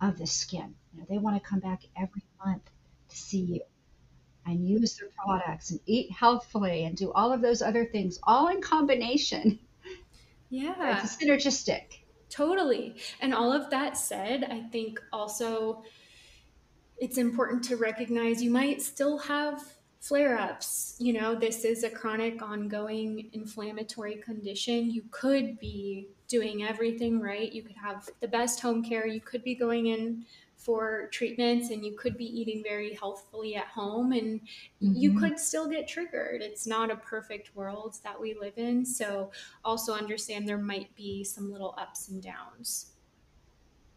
of the skin. You know, they want to come back every month to see you and use their products and eat healthfully and do all of those other things, all in combination. Yeah. It's synergistic. Totally. And all of that said, I think also it's important to recognize you might still have flare ups. You know, this is a chronic, ongoing inflammatory condition. You could be doing everything right. You could have the best home care. You could be going in for treatments and you could be eating very healthfully at home and mm-hmm. you could still get triggered. It's not a perfect world that we live in. So, also understand there might be some little ups and downs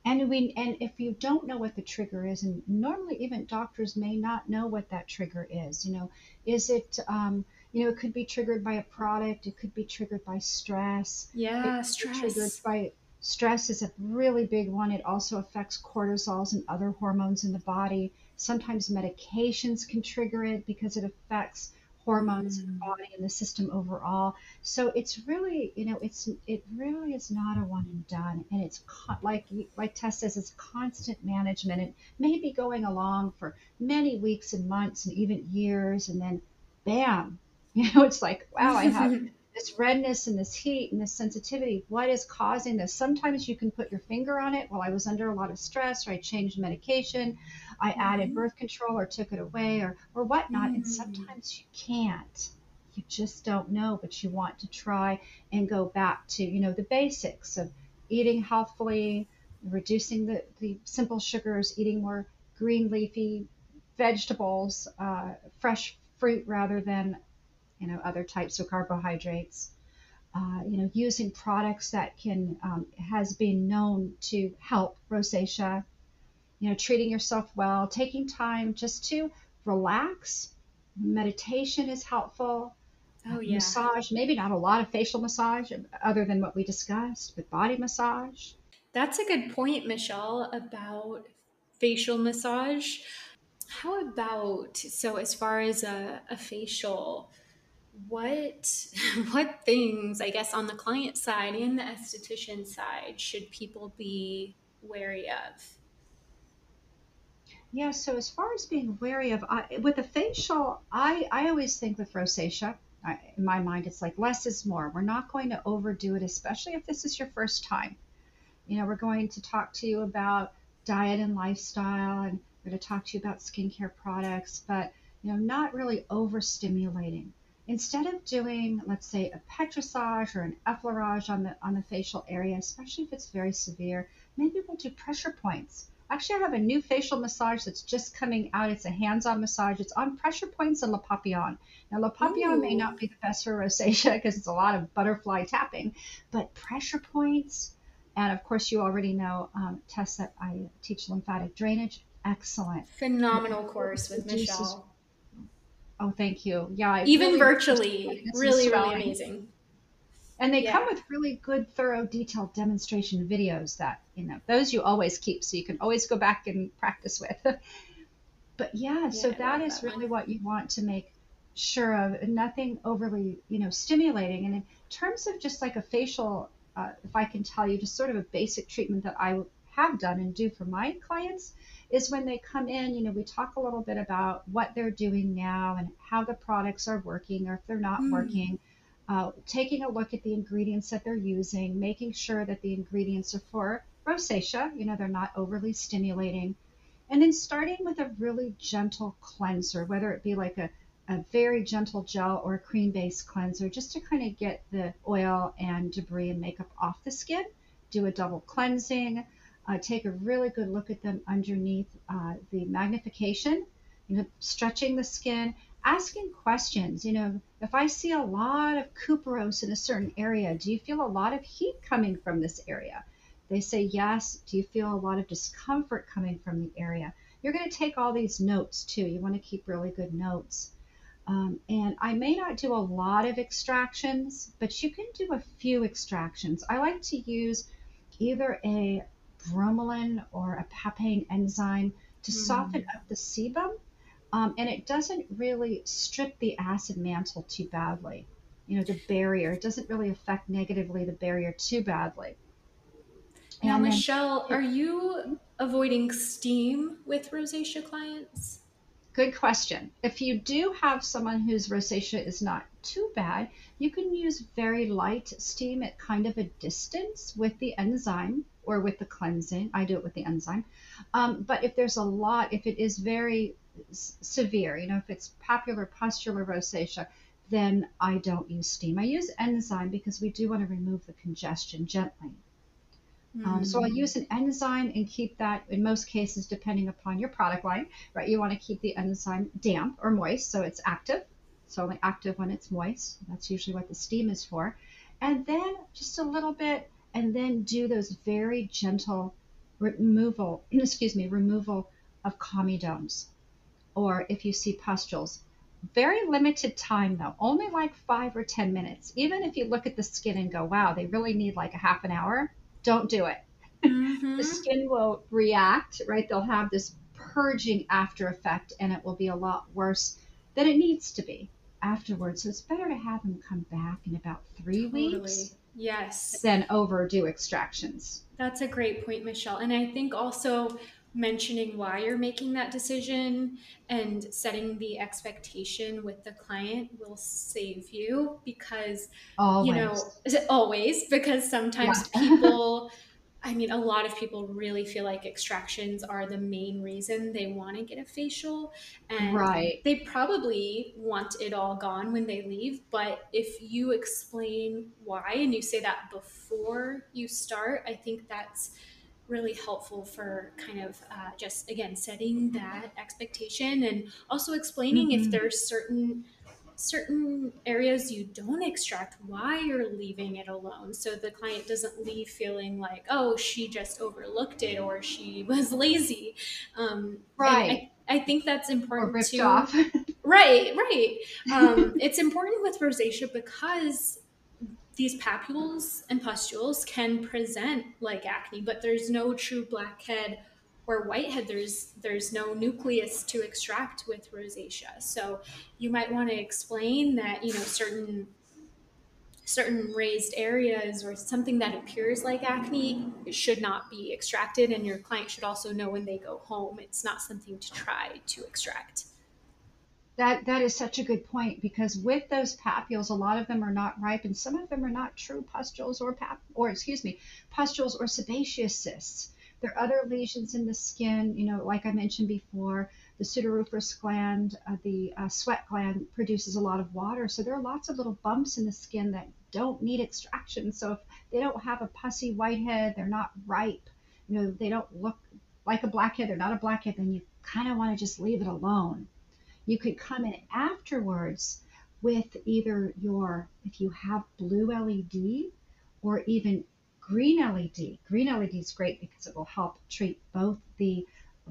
and we and if you don't know what the trigger is and normally even doctors may not know what that trigger is you know is it um, you know it could be triggered by a product it could be triggered by stress yeah stress. triggered by stress is a really big one it also affects cortisols and other hormones in the body. Sometimes medications can trigger it because it affects hormones in the mm. body and the system overall. So it's really, you know, it's it really is not a one and done, and it's like like Tess says, it's constant management. It may be going along for many weeks and months and even years, and then bam, *laughs* you know, it's like wow, I have *laughs* this redness and this heat and this sensitivity. What is causing this? Sometimes you can put your finger on it. Well, I was under a lot of stress, or I changed medication, I mm-hmm. added birth control, or took it away, or or whatnot. Mm-hmm. And sometimes you can't. You just don't know, but you want to try and go back to you know the basics of eating healthfully, reducing the the simple sugars, eating more green leafy vegetables, uh, fresh fruit rather than you know other types of carbohydrates. Uh, you know, using products that can um, has been known to help rosacea. You know, treating yourself well, taking time just to relax. Meditation is helpful. Oh uh, yeah. Massage, maybe not a lot of facial massage, other than what we discussed, but body massage. That's a good point, Michelle, about facial massage. How about so as far as a, a facial, what *laughs* what things I guess on the client side and the esthetician side should people be wary of? Yeah, so as far as being wary of with a facial, I I always think with rosacea, I, in my mind, it's like less is more. We're not going to overdo it, especially if this is your first time. You know, we're going to talk to you about diet and lifestyle, and we're going to talk to you about skincare products, but you know, not really overstimulating. Instead of doing, let's say, a petrissage or an effleurage on the on the facial area, especially if it's very severe, maybe we'll do pressure points. Actually, I have a new facial massage that's just coming out. It's a hands-on massage. It's on pressure points and Le Papillon. Now, Le Papillon Ooh. may not be the best for rosacea *laughs* because it's a lot of butterfly tapping, but pressure points, and of course, you already know um, Tess that I teach lymphatic drainage. Excellent. Phenomenal course with Michelle. Oh, thank you. Yeah. Even really virtually, really, really amazing. And they yeah. come with really good, thorough, detailed demonstration videos that, you know, those you always keep so you can always go back and practice with. *laughs* but yeah, yeah so that is that really one. what you want to make sure of. Nothing overly, you know, stimulating. And in terms of just like a facial uh, if I can tell you just sort of a basic treatment that I have done and do for my clients is when they come in, you know, we talk a little bit about what they're doing now and how the products are working or if they're not mm. working. Uh, taking a look at the ingredients that they're using, making sure that the ingredients are for rosacea, you know, they're not overly stimulating. And then starting with a really gentle cleanser, whether it be like a a very gentle gel or a cream based cleanser just to kind of get the oil and debris and makeup off the skin. Do a double cleansing. Uh, take a really good look at them underneath uh, the magnification, you know, stretching the skin, asking questions. You know, if I see a lot of couperose in a certain area, do you feel a lot of heat coming from this area? They say yes. Do you feel a lot of discomfort coming from the area? You're going to take all these notes too. You want to keep really good notes. Um, and I may not do a lot of extractions, but you can do a few extractions. I like to use either a bromelain or a papain enzyme to mm. soften up the sebum, um, and it doesn't really strip the acid mantle too badly. You know, the barrier, it doesn't really affect negatively the barrier too badly. Now, and Michelle, then, are you avoiding steam with rosacea clients? Good question. If you do have someone whose rosacea is not too bad, you can use very light steam at kind of a distance with the enzyme or with the cleansing. I do it with the enzyme. Um, but if there's a lot, if it is very severe, you know, if it's papular pustular rosacea, then I don't use steam. I use enzyme because we do want to remove the congestion gently. Um, so I'll mm. use an enzyme and keep that, in most cases, depending upon your product line, right? You want to keep the enzyme damp or moist, so it's active. It's only active when it's moist. That's usually what the steam is for. And then just a little bit, and then do those very gentle removal, *clears throat* excuse me, removal of comedones. Or if you see pustules, very limited time though, only like five or 10 minutes. Even if you look at the skin and go, wow, they really need like a half an hour don't do it. Mm-hmm. *laughs* the skin will react, right? They'll have this purging after effect, and it will be a lot worse than it needs to be afterwards. So it's better to have them come back in about three totally. weeks. Yes. Than overdo extractions. That's a great point, Michelle. And I think also mentioning why you're making that decision and setting the expectation with the client will save you because always. you know always because sometimes yeah. *laughs* people I mean, a lot of people really feel like extractions are the main reason they want to get a facial. And right. they probably want it all gone when they leave. But if you explain why and you say that before you start, I think that's really helpful for kind of uh, just, again, setting that expectation and also explaining mm-hmm. if there's certain certain areas you don't extract why you're leaving it alone. So the client doesn't leave feeling like oh she just overlooked it or she *laughs* was lazy. Um, right I, I, think that's important too. off. *laughs* right right. Um, it's important with rosacea because these papules and pustules can present like acne but there's no true blackhead where whitehead there's there's no nucleus to extract with rosacea. So you might want to explain that you know certain certain raised areas or something that appears like acne should not be extracted and your client should also know when they go home. It's not something to try to extract. That that is such a good point because with those papules a lot of them are not ripe and some of them are not true pustules or pap or excuse me pustules or sebaceous cysts there are other lesions in the skin, you know, like I mentioned before, the sudoriferous gland, uh, the uh, sweat gland produces a lot of water. So there are lots of little bumps in the skin that don't need extraction. So if they don't have a pussy whitehead, they're not ripe, you know, they don't look like a blackhead, they're not a blackhead, then you kind of want to just leave it alone. You could come in afterwards with either your, if you have blue LED or even green LED. Green LED is great because it will help treat both the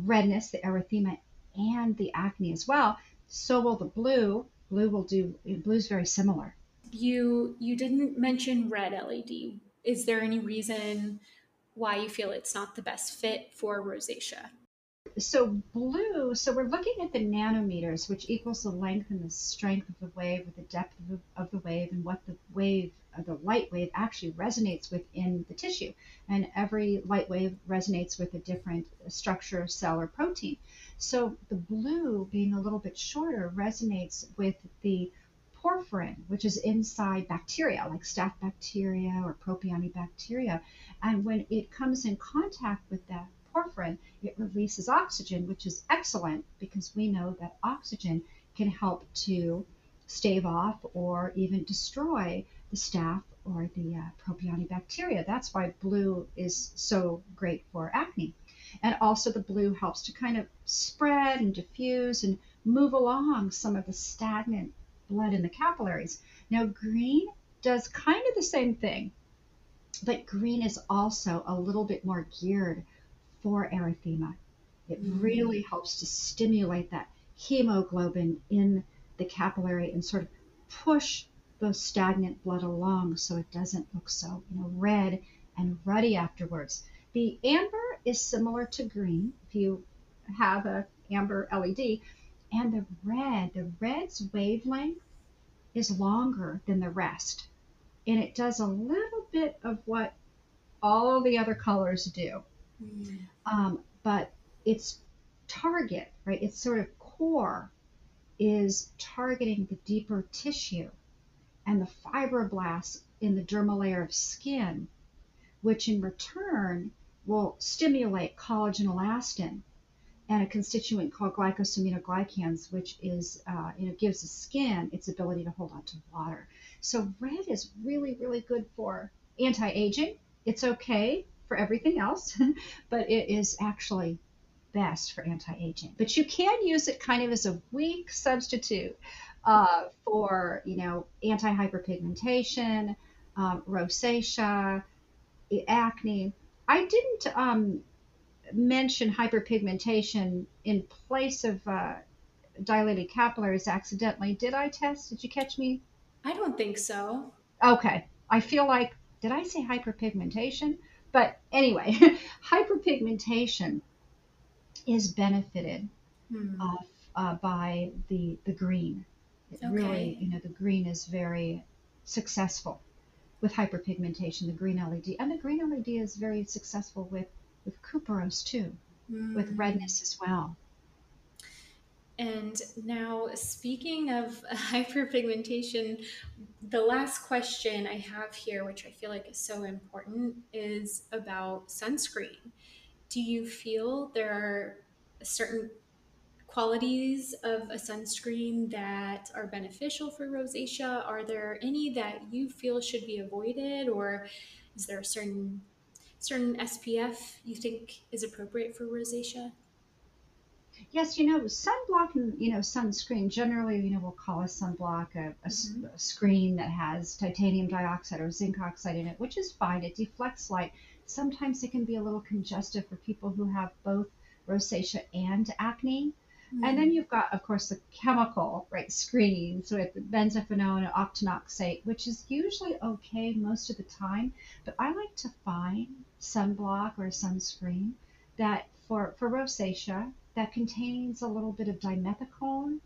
redness, the erythema, and the acne as well. So will the blue. Blue will do. Blue is very similar. You you didn't mention red LED. Is there any reason why you feel it's not the best fit for rosacea? so blue, so we're looking at the nanometers, which equals the length and the strength of the wave with the depth of the, of the wave and what the wave, the light wave actually resonates within the tissue. And every light wave resonates with a different structure, cell, or protein. So the blue, being a little bit shorter, resonates with the porphyrin, which is inside bacteria, like staph bacteria or propionibacteria. And when it comes in contact with that porphyrin, it releases oxygen, which is excellent because we know that oxygen can help to stave off or even destroy the staph or the uh, propionibacteria. That's why blue is so great for acne. And also, the blue helps to kind of spread and diffuse and move along some of the stagnant blood in the capillaries. Now, green does kind of the same thing, but green is also a little bit more geared for erythema. It mm. really helps to stimulate that hemoglobin in the capillary and sort of push the stagnant blood along so it doesn't look so you know red and ruddy afterwards. The amber is similar to green if you have a amber LED, and the red, the red's wavelength is longer than the rest, and it does a little bit of what all the other colors do. Mm. Um, but its target, right, its sort of core is targeting the deeper tissue and the fibroblasts in the dermal layer of skin, which in return will stimulate collagen elastin and a constituent called glycosaminoglycans, which is uh, you know gives the skin its ability to hold on to water. So red is really really good for anti-aging. It's okay for everything else, *laughs* but it is actually best for anti-aging. But you can use it kind of as a weak substitute uh, for, you know, anti-hyperpigmentation, um, rosacea, acne. I didn't um, mention hyperpigmentation in place of uh, dilated capillaries accidentally. Did I Tess? Did you catch me? I don't think so. Okay. I feel like, did I say hyperpigmentation? But anyway, *laughs* hyperpigmentation is benefited uh, uh, by the the green. It okay. Really, you know, the green is very successful with hyperpigmentation. The green LED and the green LED is very successful with with couperose too. mm. with redness as well. And now, speaking of *laughs* hyperpigmentation, the last question I have here, which I feel like is so important, is about sunscreen. Do you feel there are certain qualities of a sunscreen that are beneficial for rosacea? Are there any that you feel should be avoided, or is there a certain certain SPF you think is appropriate for rosacea? Yes, you know, sunblock and you know sunscreen. Generally, you know, we'll call a sunblock a, a, mm-hmm. a, screen that has titanium dioxide or zinc oxide in it, which is fine. It deflects light. Sometimes it can be a little congestive for people who have both rosacea and acne. Mm-hmm. And then you've got, of course, the chemical right screens with benzophenone and octinoxate, which is usually okay most of the time. But I like to find sunblock or sunscreen that for for rosacea that contains a little bit of dimethicone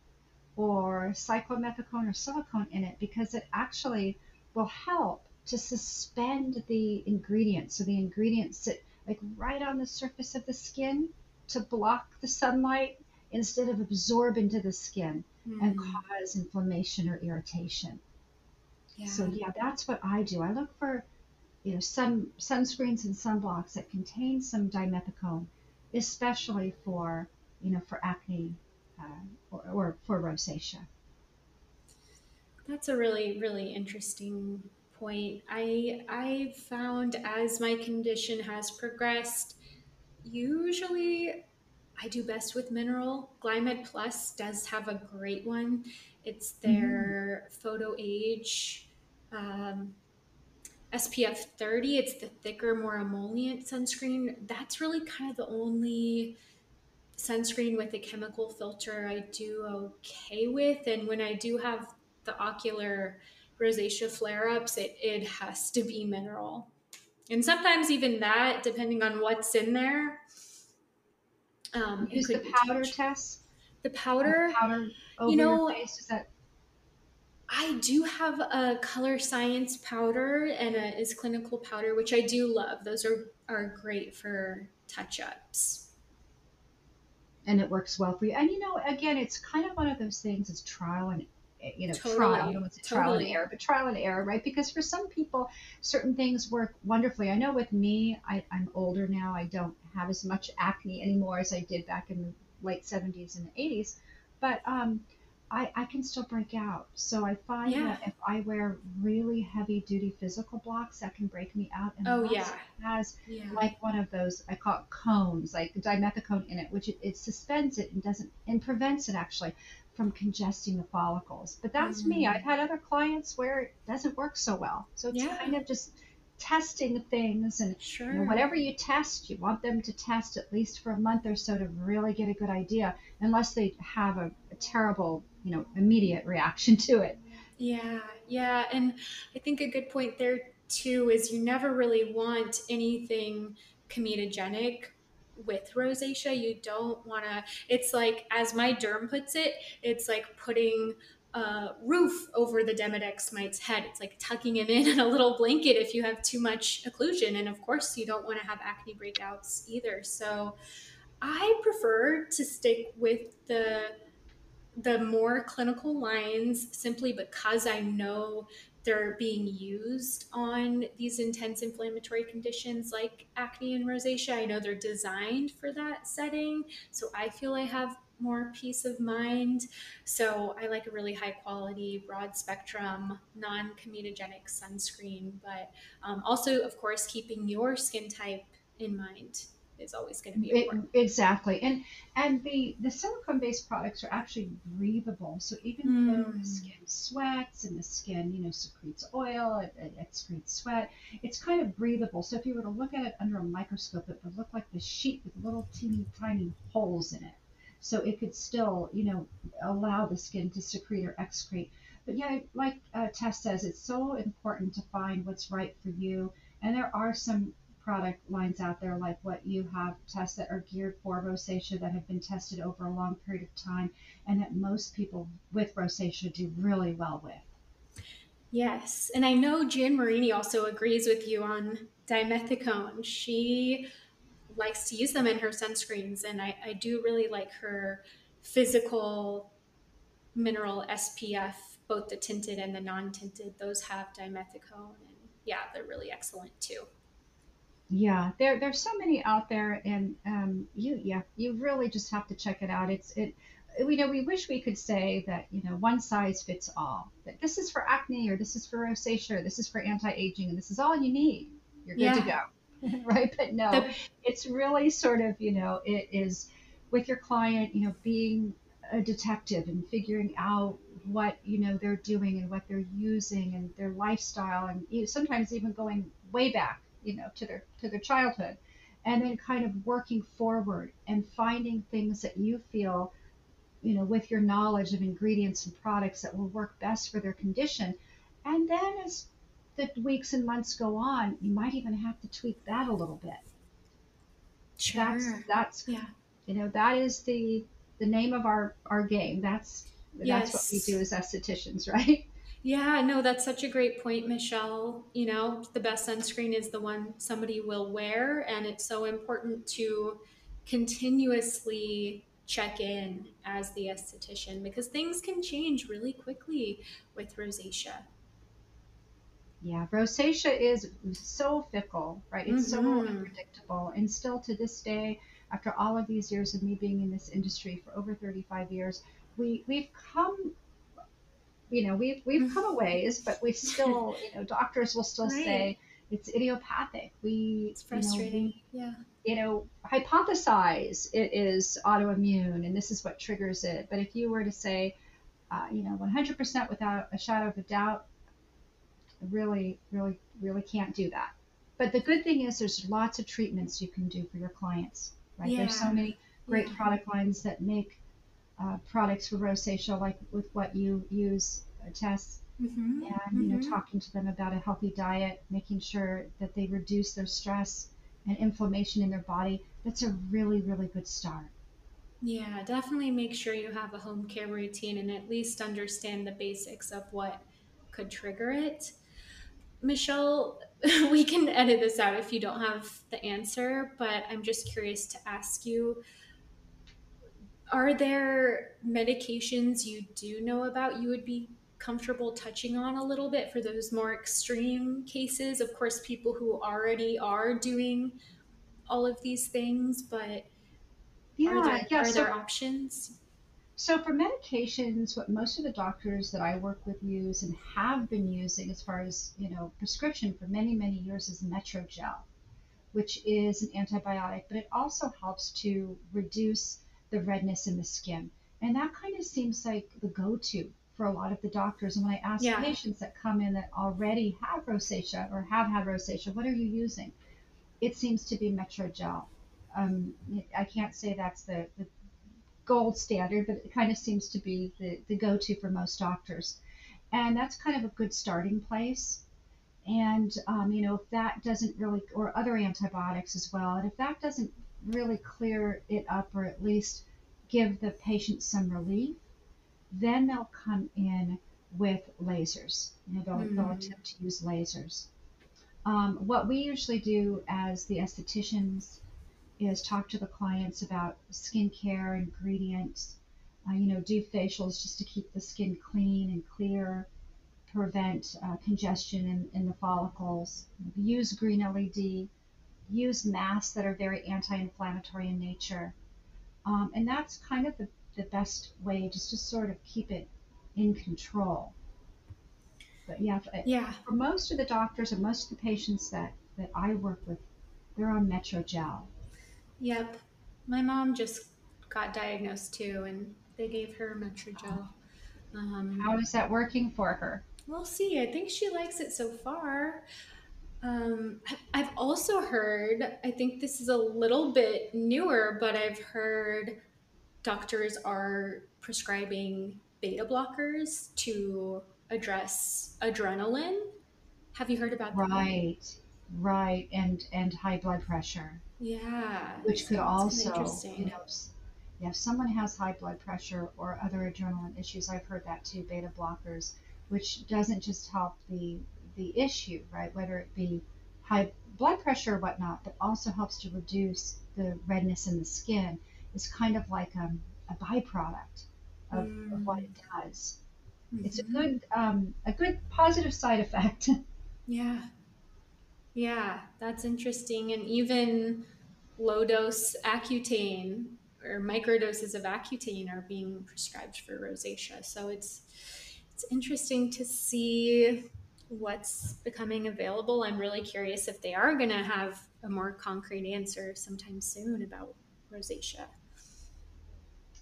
or cyclomethicone or silicone in it because it actually will help to suspend the ingredients. So the ingredients sit like right on the surface of the skin to block the sunlight instead of absorb into the skin mm. and hmm. cause inflammation or irritation. Yeah. So yeah, that's what I do. I look for you know sun sunscreens and sunblocks that contain some dimethicone, especially for you know for acne uh, or, or for rosacea. That's a really really interesting point. I I found as my condition has progressed, usually I do best with mineral. Glymed Plus does have a great one. It's their mm. photo age um, SPF 30. It's the thicker, more emollient sunscreen. That's really kind of the only sunscreen with a chemical filter I do okay with. And when I do have the ocular rosacea flare ups, it, it has to be mineral. And sometimes even that, depending on what's in there, um, use the powder test. The powder, powder you know, that I do have a Colorescience powder and a iS Clinical powder, which I do love. Those are are great for touch ups. And it works well for you. And you know, again, it's kind of one of those things. It's trial and you know, totally. trial. I don't want to totally. trial and error, but trial and error, right? Because for some people, certain things work wonderfully. I know with me, I, I'm older now. I don't have as much acne anymore as I did back in the late 70s and 80s, but um, I, I can still break out. So I find yeah. that if I wear really heavy duty physical blocks, that can break me out. And oh yeah, has yeah. like one of those I call it cones, like dimethicone in it, which it, it suspends it and doesn't and prevents it actually from congesting the follicles. But that's mm-hmm. me. I've had other clients where it doesn't work so well. So it's yeah. kind of just testing things and sure. you know, whatever you test, you want them to test at least for a month or so to really get a good idea, unless they have a, a terrible, you know, immediate reaction to it. Yeah, yeah. And I think a good point there too is you never really want anything comedogenic with rosacea. You don't want to, it's like, as my derm puts it, it's like putting a roof over the Demodex mite's head. It's like tucking him in *laughs* in a little blanket if you have too much occlusion. And of course, you don't want to have acne breakouts either. So I prefer to stick with the the more clinical lines simply because I know they're being used on these intense inflammatory conditions like acne and rosacea. I know they're designed for that setting. So I feel I have more peace of mind. So I like a really high quality, broad spectrum, non comedogenic sunscreen, but um, also, of course, keeping your skin type in mind is always going to be important. It, exactly, and and the the silicone based products are actually breathable. So even mm. though the skin sweats and the skin you know secretes oil, it, it, it secretes sweat. It's kind of breathable. So if you were to look at it under a microscope, it would look like the sheet with little teeny tiny holes in it. So it could still you know allow the skin to secrete or excrete. But yeah, like uh, Tess says, it's so important to find what's right for you. And there are some product lines out there like what you have tests that are geared for rosacea that have been tested over a long period of time and that most people with rosacea do really well with. Yes, and I know Jan Marini also agrees with you on dimethicone. She likes to use them in her sunscreens. And I, I do really like her physical mineral SPF, both the tinted and the non tinted. Those have dimethicone. And yeah, they're really excellent too. Yeah, there there's so many out there, and um, you yeah you really just have to check it out. It's it you know we wish we could say that you know one size fits all. That this is for acne or this is for rosacea or this is for anti-aging and this is all you need. You're good yeah. to go, *laughs* right? But no, the, it's really sort of you know it is with your client you know being a detective and figuring out what you know they're doing and what they're using and their lifestyle and sometimes even going way back you know to their to their childhood and then kind of working forward and finding things that you feel you know with your knowledge of ingredients and products that will work best for their condition and then as the weeks and months go on you might even have to tweak that a little bit sure. that's that's yeah you know that is the the name of our our game that's yes. that's what we do as estheticians *laughs* right yeah, no, that's such a great point, Michelle. You know, the best sunscreen is the one somebody will wear, and it's so important to continuously check in as the esthetician because things can change really quickly with rosacea. Yeah, rosacea is so fickle, right? It's mm-hmm. so unpredictable. And still to this day, after all of these years of me being in this industry for over 35 years, we, we've come you know, we've we've come a *laughs* ways, but we still, you know, doctors will still right. say it's idiopathic. We it's frustrating. You know, we, yeah. You know, hypothesize it is autoimmune and this is what triggers it. But if you were to say, uh, you know, 100% without a shadow of a doubt, really, really, really can't do that. But the good thing is there's lots of treatments you can do for your clients, right? Yeah. There's so many great yeah. product lines that make uh, products for rosacea, like with what you use, uh, Tess, mm-hmm. and you know, mm-hmm. talking to them about a healthy diet, making sure that they reduce their stress and inflammation in their body. That's a really, really good start. Yeah, definitely make sure you have a home care routine and at least understand the basics of what could trigger it. Michelle, *laughs* we can edit this out if you don't have the answer, but I'm just curious to ask you are there medications you do know about you would be comfortable touching on a little bit for those more extreme cases? Of course, people who already are doing all of these things, but yeah, are there, yeah, are so, there options? So for medications, what most of the doctors that I work with use and have been using as far as, you know, prescription for many, many years is Metrogel, which is an antibiotic, but it also helps to reduce the redness in the skin. And that kind of seems like the go to for a lot of the doctors. And when I ask yeah. patients that come in that already have rosacea or have had rosacea, what are you using? It seems to be Metrogel. Um, I can't say that's the, the gold standard, but it kind of seems to be the, the go to for most doctors. And that's kind of a good starting place. And, um, you know, if that doesn't really, or other antibiotics as well, and if that doesn't really clear it up or at least give the patient some relief, then they'll come in with lasers. You know, they'll, mm-hmm. they'll attempt to use lasers. Um, what we usually do as the estheticians is talk to the clients about skincare ingredients. Uh, you know, do facials just to keep the skin clean and clear, prevent uh, congestion in, in the follicles. Use green LED use masks that are very anti-inflammatory in nature. Um, and that's kind of the, the best way just to sort of keep it in control. But yeah, yeah. for most of the doctors and most of the patients that, that I work with, they're on Metrogel. Yep. My mom just got diagnosed too, and they gave her Metrogel. Um, How is that working for her? We'll see. I think she likes it so far. Um, I've also heard, I think this is a little bit newer, but I've heard doctors are prescribing beta blockers to address adrenaline. Have you heard about that? Right, right, and and high blood pressure. Yeah, which could also, you know, yeah, if someone has high blood pressure or other adrenaline issues, I've heard that too. Beta blockers, which doesn't just help the the issue, right? Whether it be high blood pressure or whatnot, but also helps to reduce the redness in the skin It's kind of like um, a byproduct of, mm. of, what it does. Mm-hmm. It's a mm-hmm. good um, a good positive side effect. *laughs* yeah, yeah, that's interesting. And even low dose Accutane or microdoses of Accutane are being prescribed for rosacea. So it's it's interesting to see what's becoming available. I'm really curious if they are going to have a more concrete answer sometime soon about rosacea.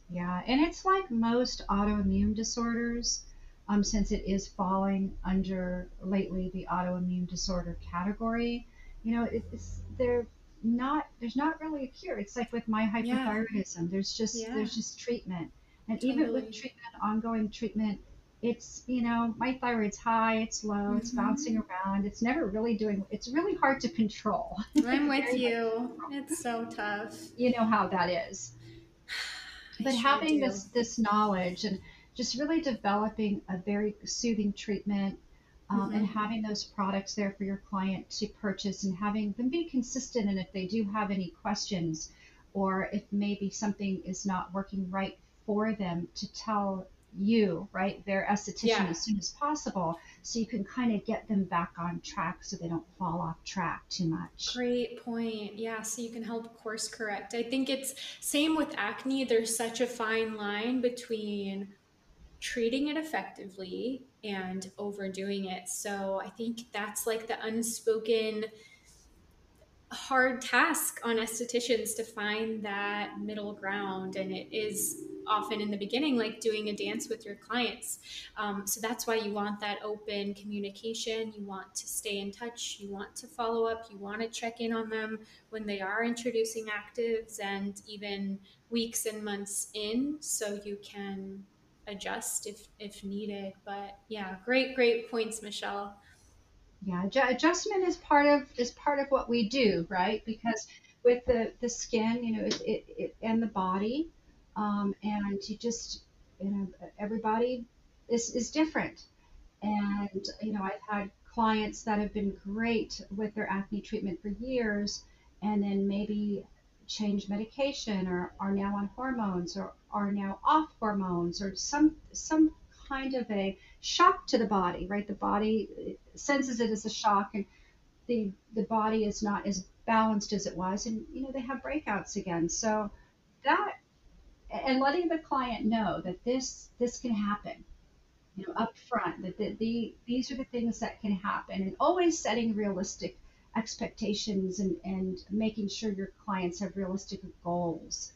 Yeah, and it's like most autoimmune disorders, um, since it is falling under lately the autoimmune disorder category. You know, it's they're not there's not really a cure. It's like with my hypothyroidism. Yeah. There's just yeah. there's just treatment, and totally. even with treatment, ongoing treatment, it's you know my thyroid's high it's low mm-hmm. it's bouncing around it's never really doing it's really hard to control i'm with *laughs* you it's so tough you know how that is *sighs* but sure having do. this this knowledge and just really developing a very soothing treatment um, mm-hmm. and having those products there for your client to purchase and having them be consistent and if they do have any questions or if maybe something is not working right for them to tell you, right, their esthetician yeah. as soon as possible so you can kind of get them back on track so they don't fall off track too much. Great point. Yeah, so you can help course correct. I think it's same with acne, there's such a fine line between treating it effectively and overdoing it. So I think that's like the unspoken hard task on estheticians to find that middle ground. And it is often in the beginning like doing a dance with your clients. Um, so that's why you want that open communication. You want to stay in touch. You want to follow up. You want to check in on them when they are introducing actives and even weeks and months in so you can adjust if if needed but yeah great great points michelle yeah, adjustment is part of is part of what we do, right? Because with the the skin, you know, it, it, it and the body, um, and you just you know everybody is is different, and you know I've had clients that have been great with their acne treatment for years, and then maybe change medication or are now on hormones or are now off hormones or some some kind of a shock to the body, right? The body senses it as a shock, and the the body is not as balanced as it was, and you know they have breakouts again. So that and letting the client know that this this can happen, you know, up front that the, the these are the things that can happen, and always setting realistic expectations and, and making sure your clients have realistic goals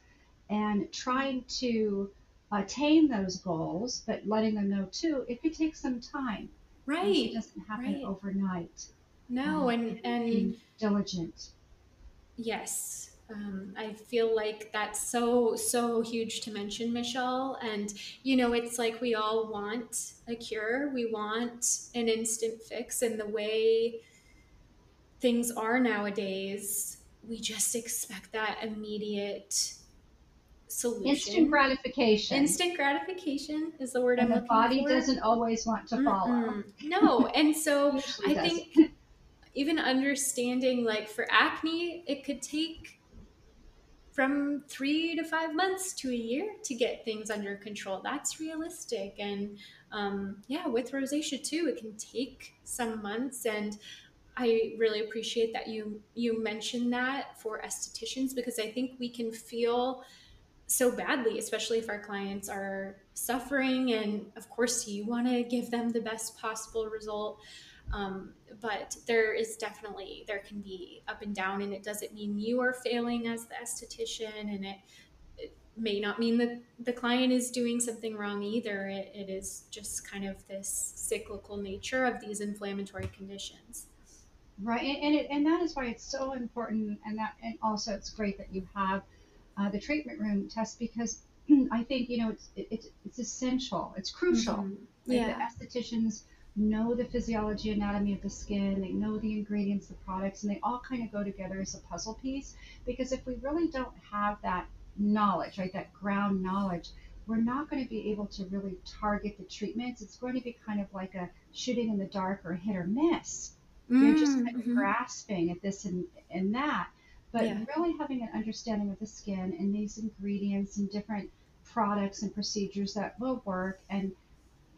and trying to attain those goals, but letting them know too, it could take some time. Right. It doesn't happen right. overnight. No, um, and and diligent. Yes. Um, I feel like that's so so huge to mention, Michelle. And you know, it's like we all want a cure. We want an instant fix, and the way things are nowadays, we just expect that immediate solution. Instant gratification. Instant gratification is the word and I'm looking for. the looking body doesn't always want to follow. Mm-mm. No, and so *laughs* I doesn't. think even understanding like for acne, it could take from three to five months to a year to get things under control. That's realistic, and um, yeah, with rosacea too, it can take some months and. I really appreciate that you you mentioned that for estheticians because I think we can feel so badly, especially if our clients are suffering. And of course, you want to give them the best possible result. Um, but there is definitely, there can be up and down, and it doesn't mean you are failing as the esthetician, and it, it may not mean that the client is doing something wrong either. It, it is just kind of this cyclical nature of these inflammatory conditions. Right, and and, it, and that is why it's so important, and that and also it's great that you have uh, the treatment room test because *clears throat* I think you know it's it's it's essential. It's crucial. Mm-hmm. Yeah. the estheticians know the physiology, anatomy of the skin. They know the ingredients, the products, and they all kind of go together as a puzzle piece. Because if we really don't have that knowledge, right, that ground knowledge, we're not going to be able to really target the treatments. It's going to be kind of like a shooting in the dark or hit or miss. Mm-hmm. You're just kind of mm-hmm. grasping at this and, and that. but Yeah. really having an understanding of the skin and these ingredients and different products and procedures that will work and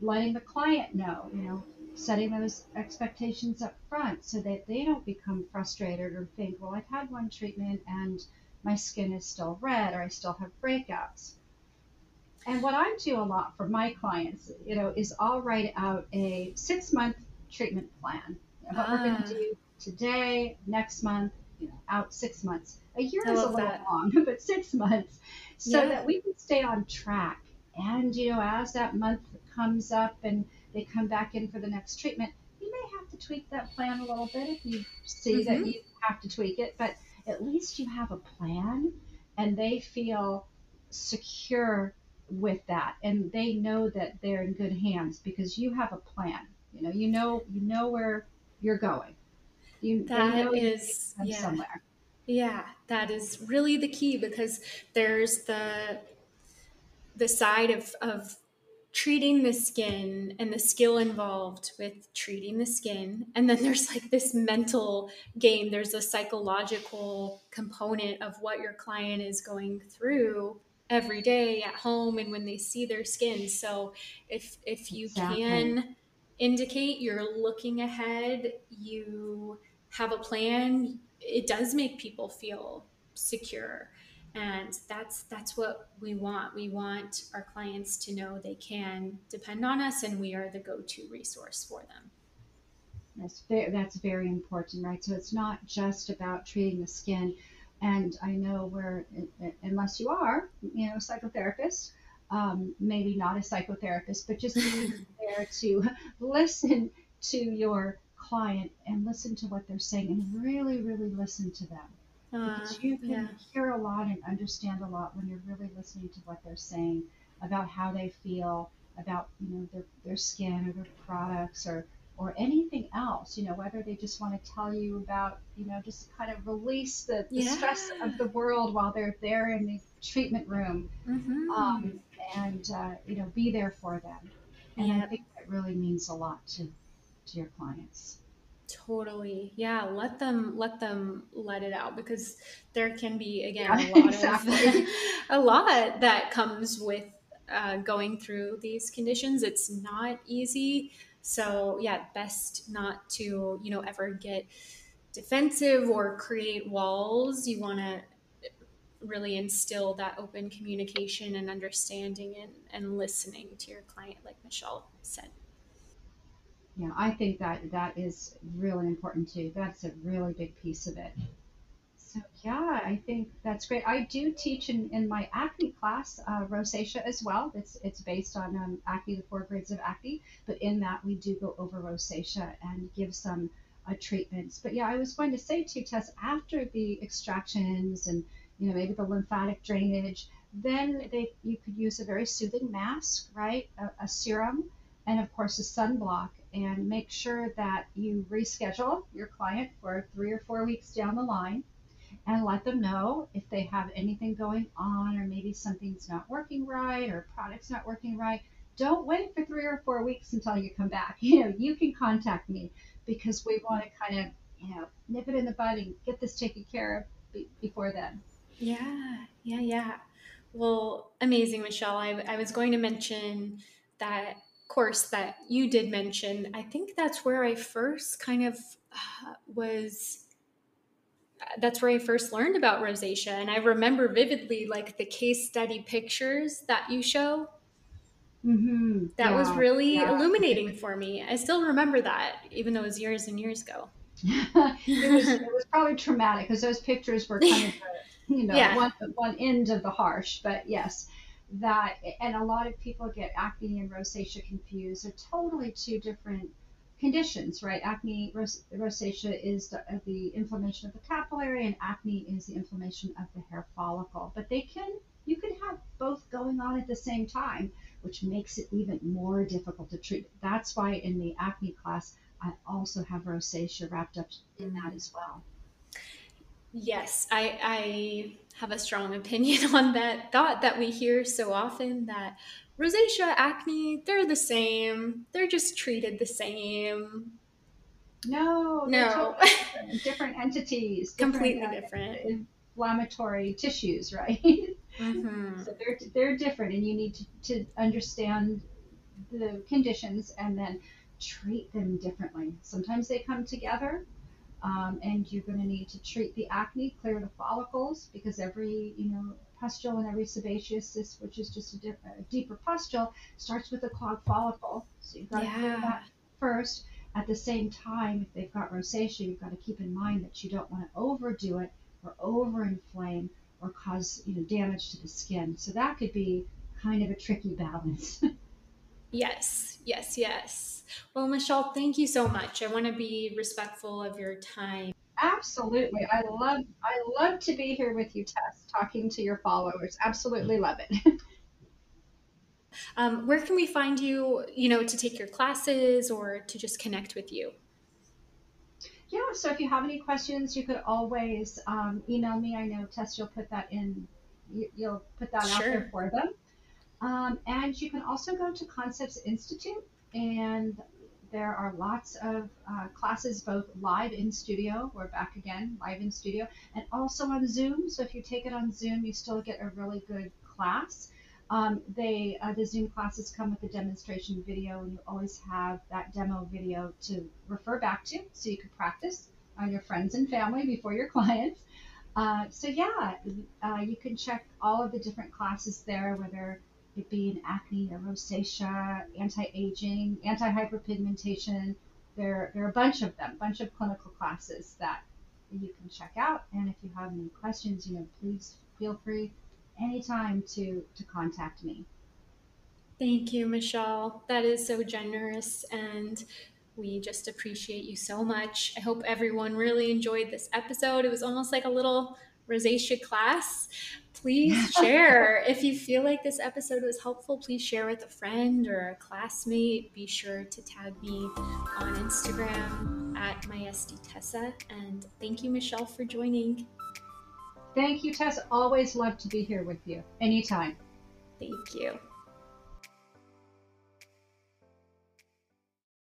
letting the client know, you know, setting those expectations up front so that they don't become frustrated or think, well, I've had one treatment and my skin is still red or I still have breakouts. And what I do a lot for my clients, you know, is I'll write out a six month treatment plan. What we're going Ah. to do today, next month, you know, out six months. A year I is a little that. long, *laughs* but six months, so Yeah. that we can stay on track. And you know, as that month comes up and they come back in for the next treatment, you may have to tweak that plan a little bit if you see that Mhm. you have to tweak it. But at least you have a plan, and they feel secure with that, and they know that they're in good hands because you have a plan. You know, you know, you know where you're going. You, That you're is, taking yeah. somewhere. Yeah, that is really the key because there's the the side of of treating the skin and the skill involved with treating the skin and then *laughs* there's like this mental game there's a psychological component of what your client is going through every day at home and when they see their skin so if if you Exactly. can indicate you're looking ahead you have a plan it does make people feel secure and that's that's what we want we want our clients to know they can depend on us and we are the go-to resource for them That's very, that's very important, right? So it's not just about treating the skin. And I know where, unless you are, you know, a psychotherapist, um, maybe not a psychotherapist, but just being there to listen to your client and listen to what they're saying and really, really listen to them. uh, Because you can yeah hear a lot and understand a lot when you're really listening to what they're saying about how they feel about you know their, their skin or their products or or anything else you know whether they just want to tell you about you know just kind of release the, the stress of the world while they're there in the treatment room. Mhm. um, and uh, you know be there for them. And i think that really means a lot to to your clients. Totally. Yeah let them let them let it out because there can be again Yeah, a *laughs* lot exactly. of *laughs* a lot that comes with uh, going through these conditions it's not easy so yeah best not to you know ever get defensive or create walls you want to really instill that open communication and understanding and, and listening to your client like michelle said Yeah, I think that that is really important too. That's a really big piece of it. So yeah, I think that's great. I do teach in, in my acne class uh, rosacea as well. It's it's based on um, acne, the four grades of acne. But in that we do go over rosacea and give some uh, treatments. But yeah, I was going to say too, Tess, after the extractions and you know maybe the lymphatic drainage, then they you could use a very soothing mask, right? A, a serum, and of course a sunblock and make sure that you reschedule your client for three or four weeks down the line and let them know if they have anything going on or maybe something's not working right or product's not working right. Don't wait for three or four weeks until you come back. *laughs* You know, you can contact me because we want to kind of, you know, nip it in the bud and get this taken care of be- before then. Yeah, yeah, yeah. Well, amazing, Michelle. I, I was going to mention that course that you did mention. I think that's where I first kind of uh, was. That's where I first learned about rosacea, and I remember vividly like the case study pictures that you show. Mm-hmm. That was really yeah. illuminating for me. I still remember that, even though it was years and years ago. *laughs* it was it was probably traumatic because those pictures were kind of the, you know Yeah. one one end of the harsh but yes that and a lot of people get acne and rosacea confused they're totally two different conditions right? Acne rosacea is the, inflammation of the capillary and acne is the inflammation of the hair follicle. But they can you can have both going on at the same time which makes it even more difficult to treat. That's why in the acne class I also have rosacea wrapped up in that as well. Yes, I, I have a strong opinion *laughs* on that thought that we hear so often that rosacea, acne, they're the same. They're just treated the same. No, no, *laughs* different, different, entities, different, completely uh, different inflammatory tissues, *laughs* right? Mm-hmm. so they're they're different, and you need to, to understand the conditions and then treat them differently. Sometimes they come together, um, and you're going to need to treat the acne, clear the follicles, because every you know pustule and every sebaceous cyst, which is just a, dip, a, deeper pustule, starts with a clogged follicle. So you've got yeah. to clear that first. At the same time, if they've got rosacea, you've got to keep in mind that you don't want to overdo it or overinflame or cause you know damage to the skin. So that could be kind of a tricky balance. *laughs* yes, yes, yes. Well, Michelle, thank you so much. I want to be respectful of your time. Absolutely. I love I love to be here with you, Tess, talking to your followers. Absolutely love it. *laughs* um, where can we find you, you know, to take your classes or to just connect with you? Yeah, so if you have any questions, you could always um, email me. I know Tess, you'll put that in, you'll put that sure. out there for them. Um, and you can also go to Concepts Institute, and there are lots of uh, classes, both live in studio, we're back again, live in studio, and also on Zoom. So if you take it on Zoom, you still get a really good class. Um, they uh, the Zoom classes come with a demonstration video, and you always have that demo video to refer back to, so you can practice on your friends and family before your *laughs* clients. Uh, so yeah, uh, you can check all of the different classes there, whether it be in acne or rosacea, anti-aging, anti-hyperpigmentation. There, there are a bunch of them, a bunch of clinical classes that you can check out. And if you have any questions, you know, please feel free anytime to to contact me. Thank you, Michelle. That is so generous and we just appreciate you so much. I hope everyone really enjoyed this episode. It was almost like a little rosacea class. Please share. *laughs* if you feel like this episode was helpful, please share with a friend or a classmate. Be sure to tag me on Instagram at myestitessa. And thank you, Michelle, for joining. Thank you, Tess. Always love to be here with you. Anytime. Thank you.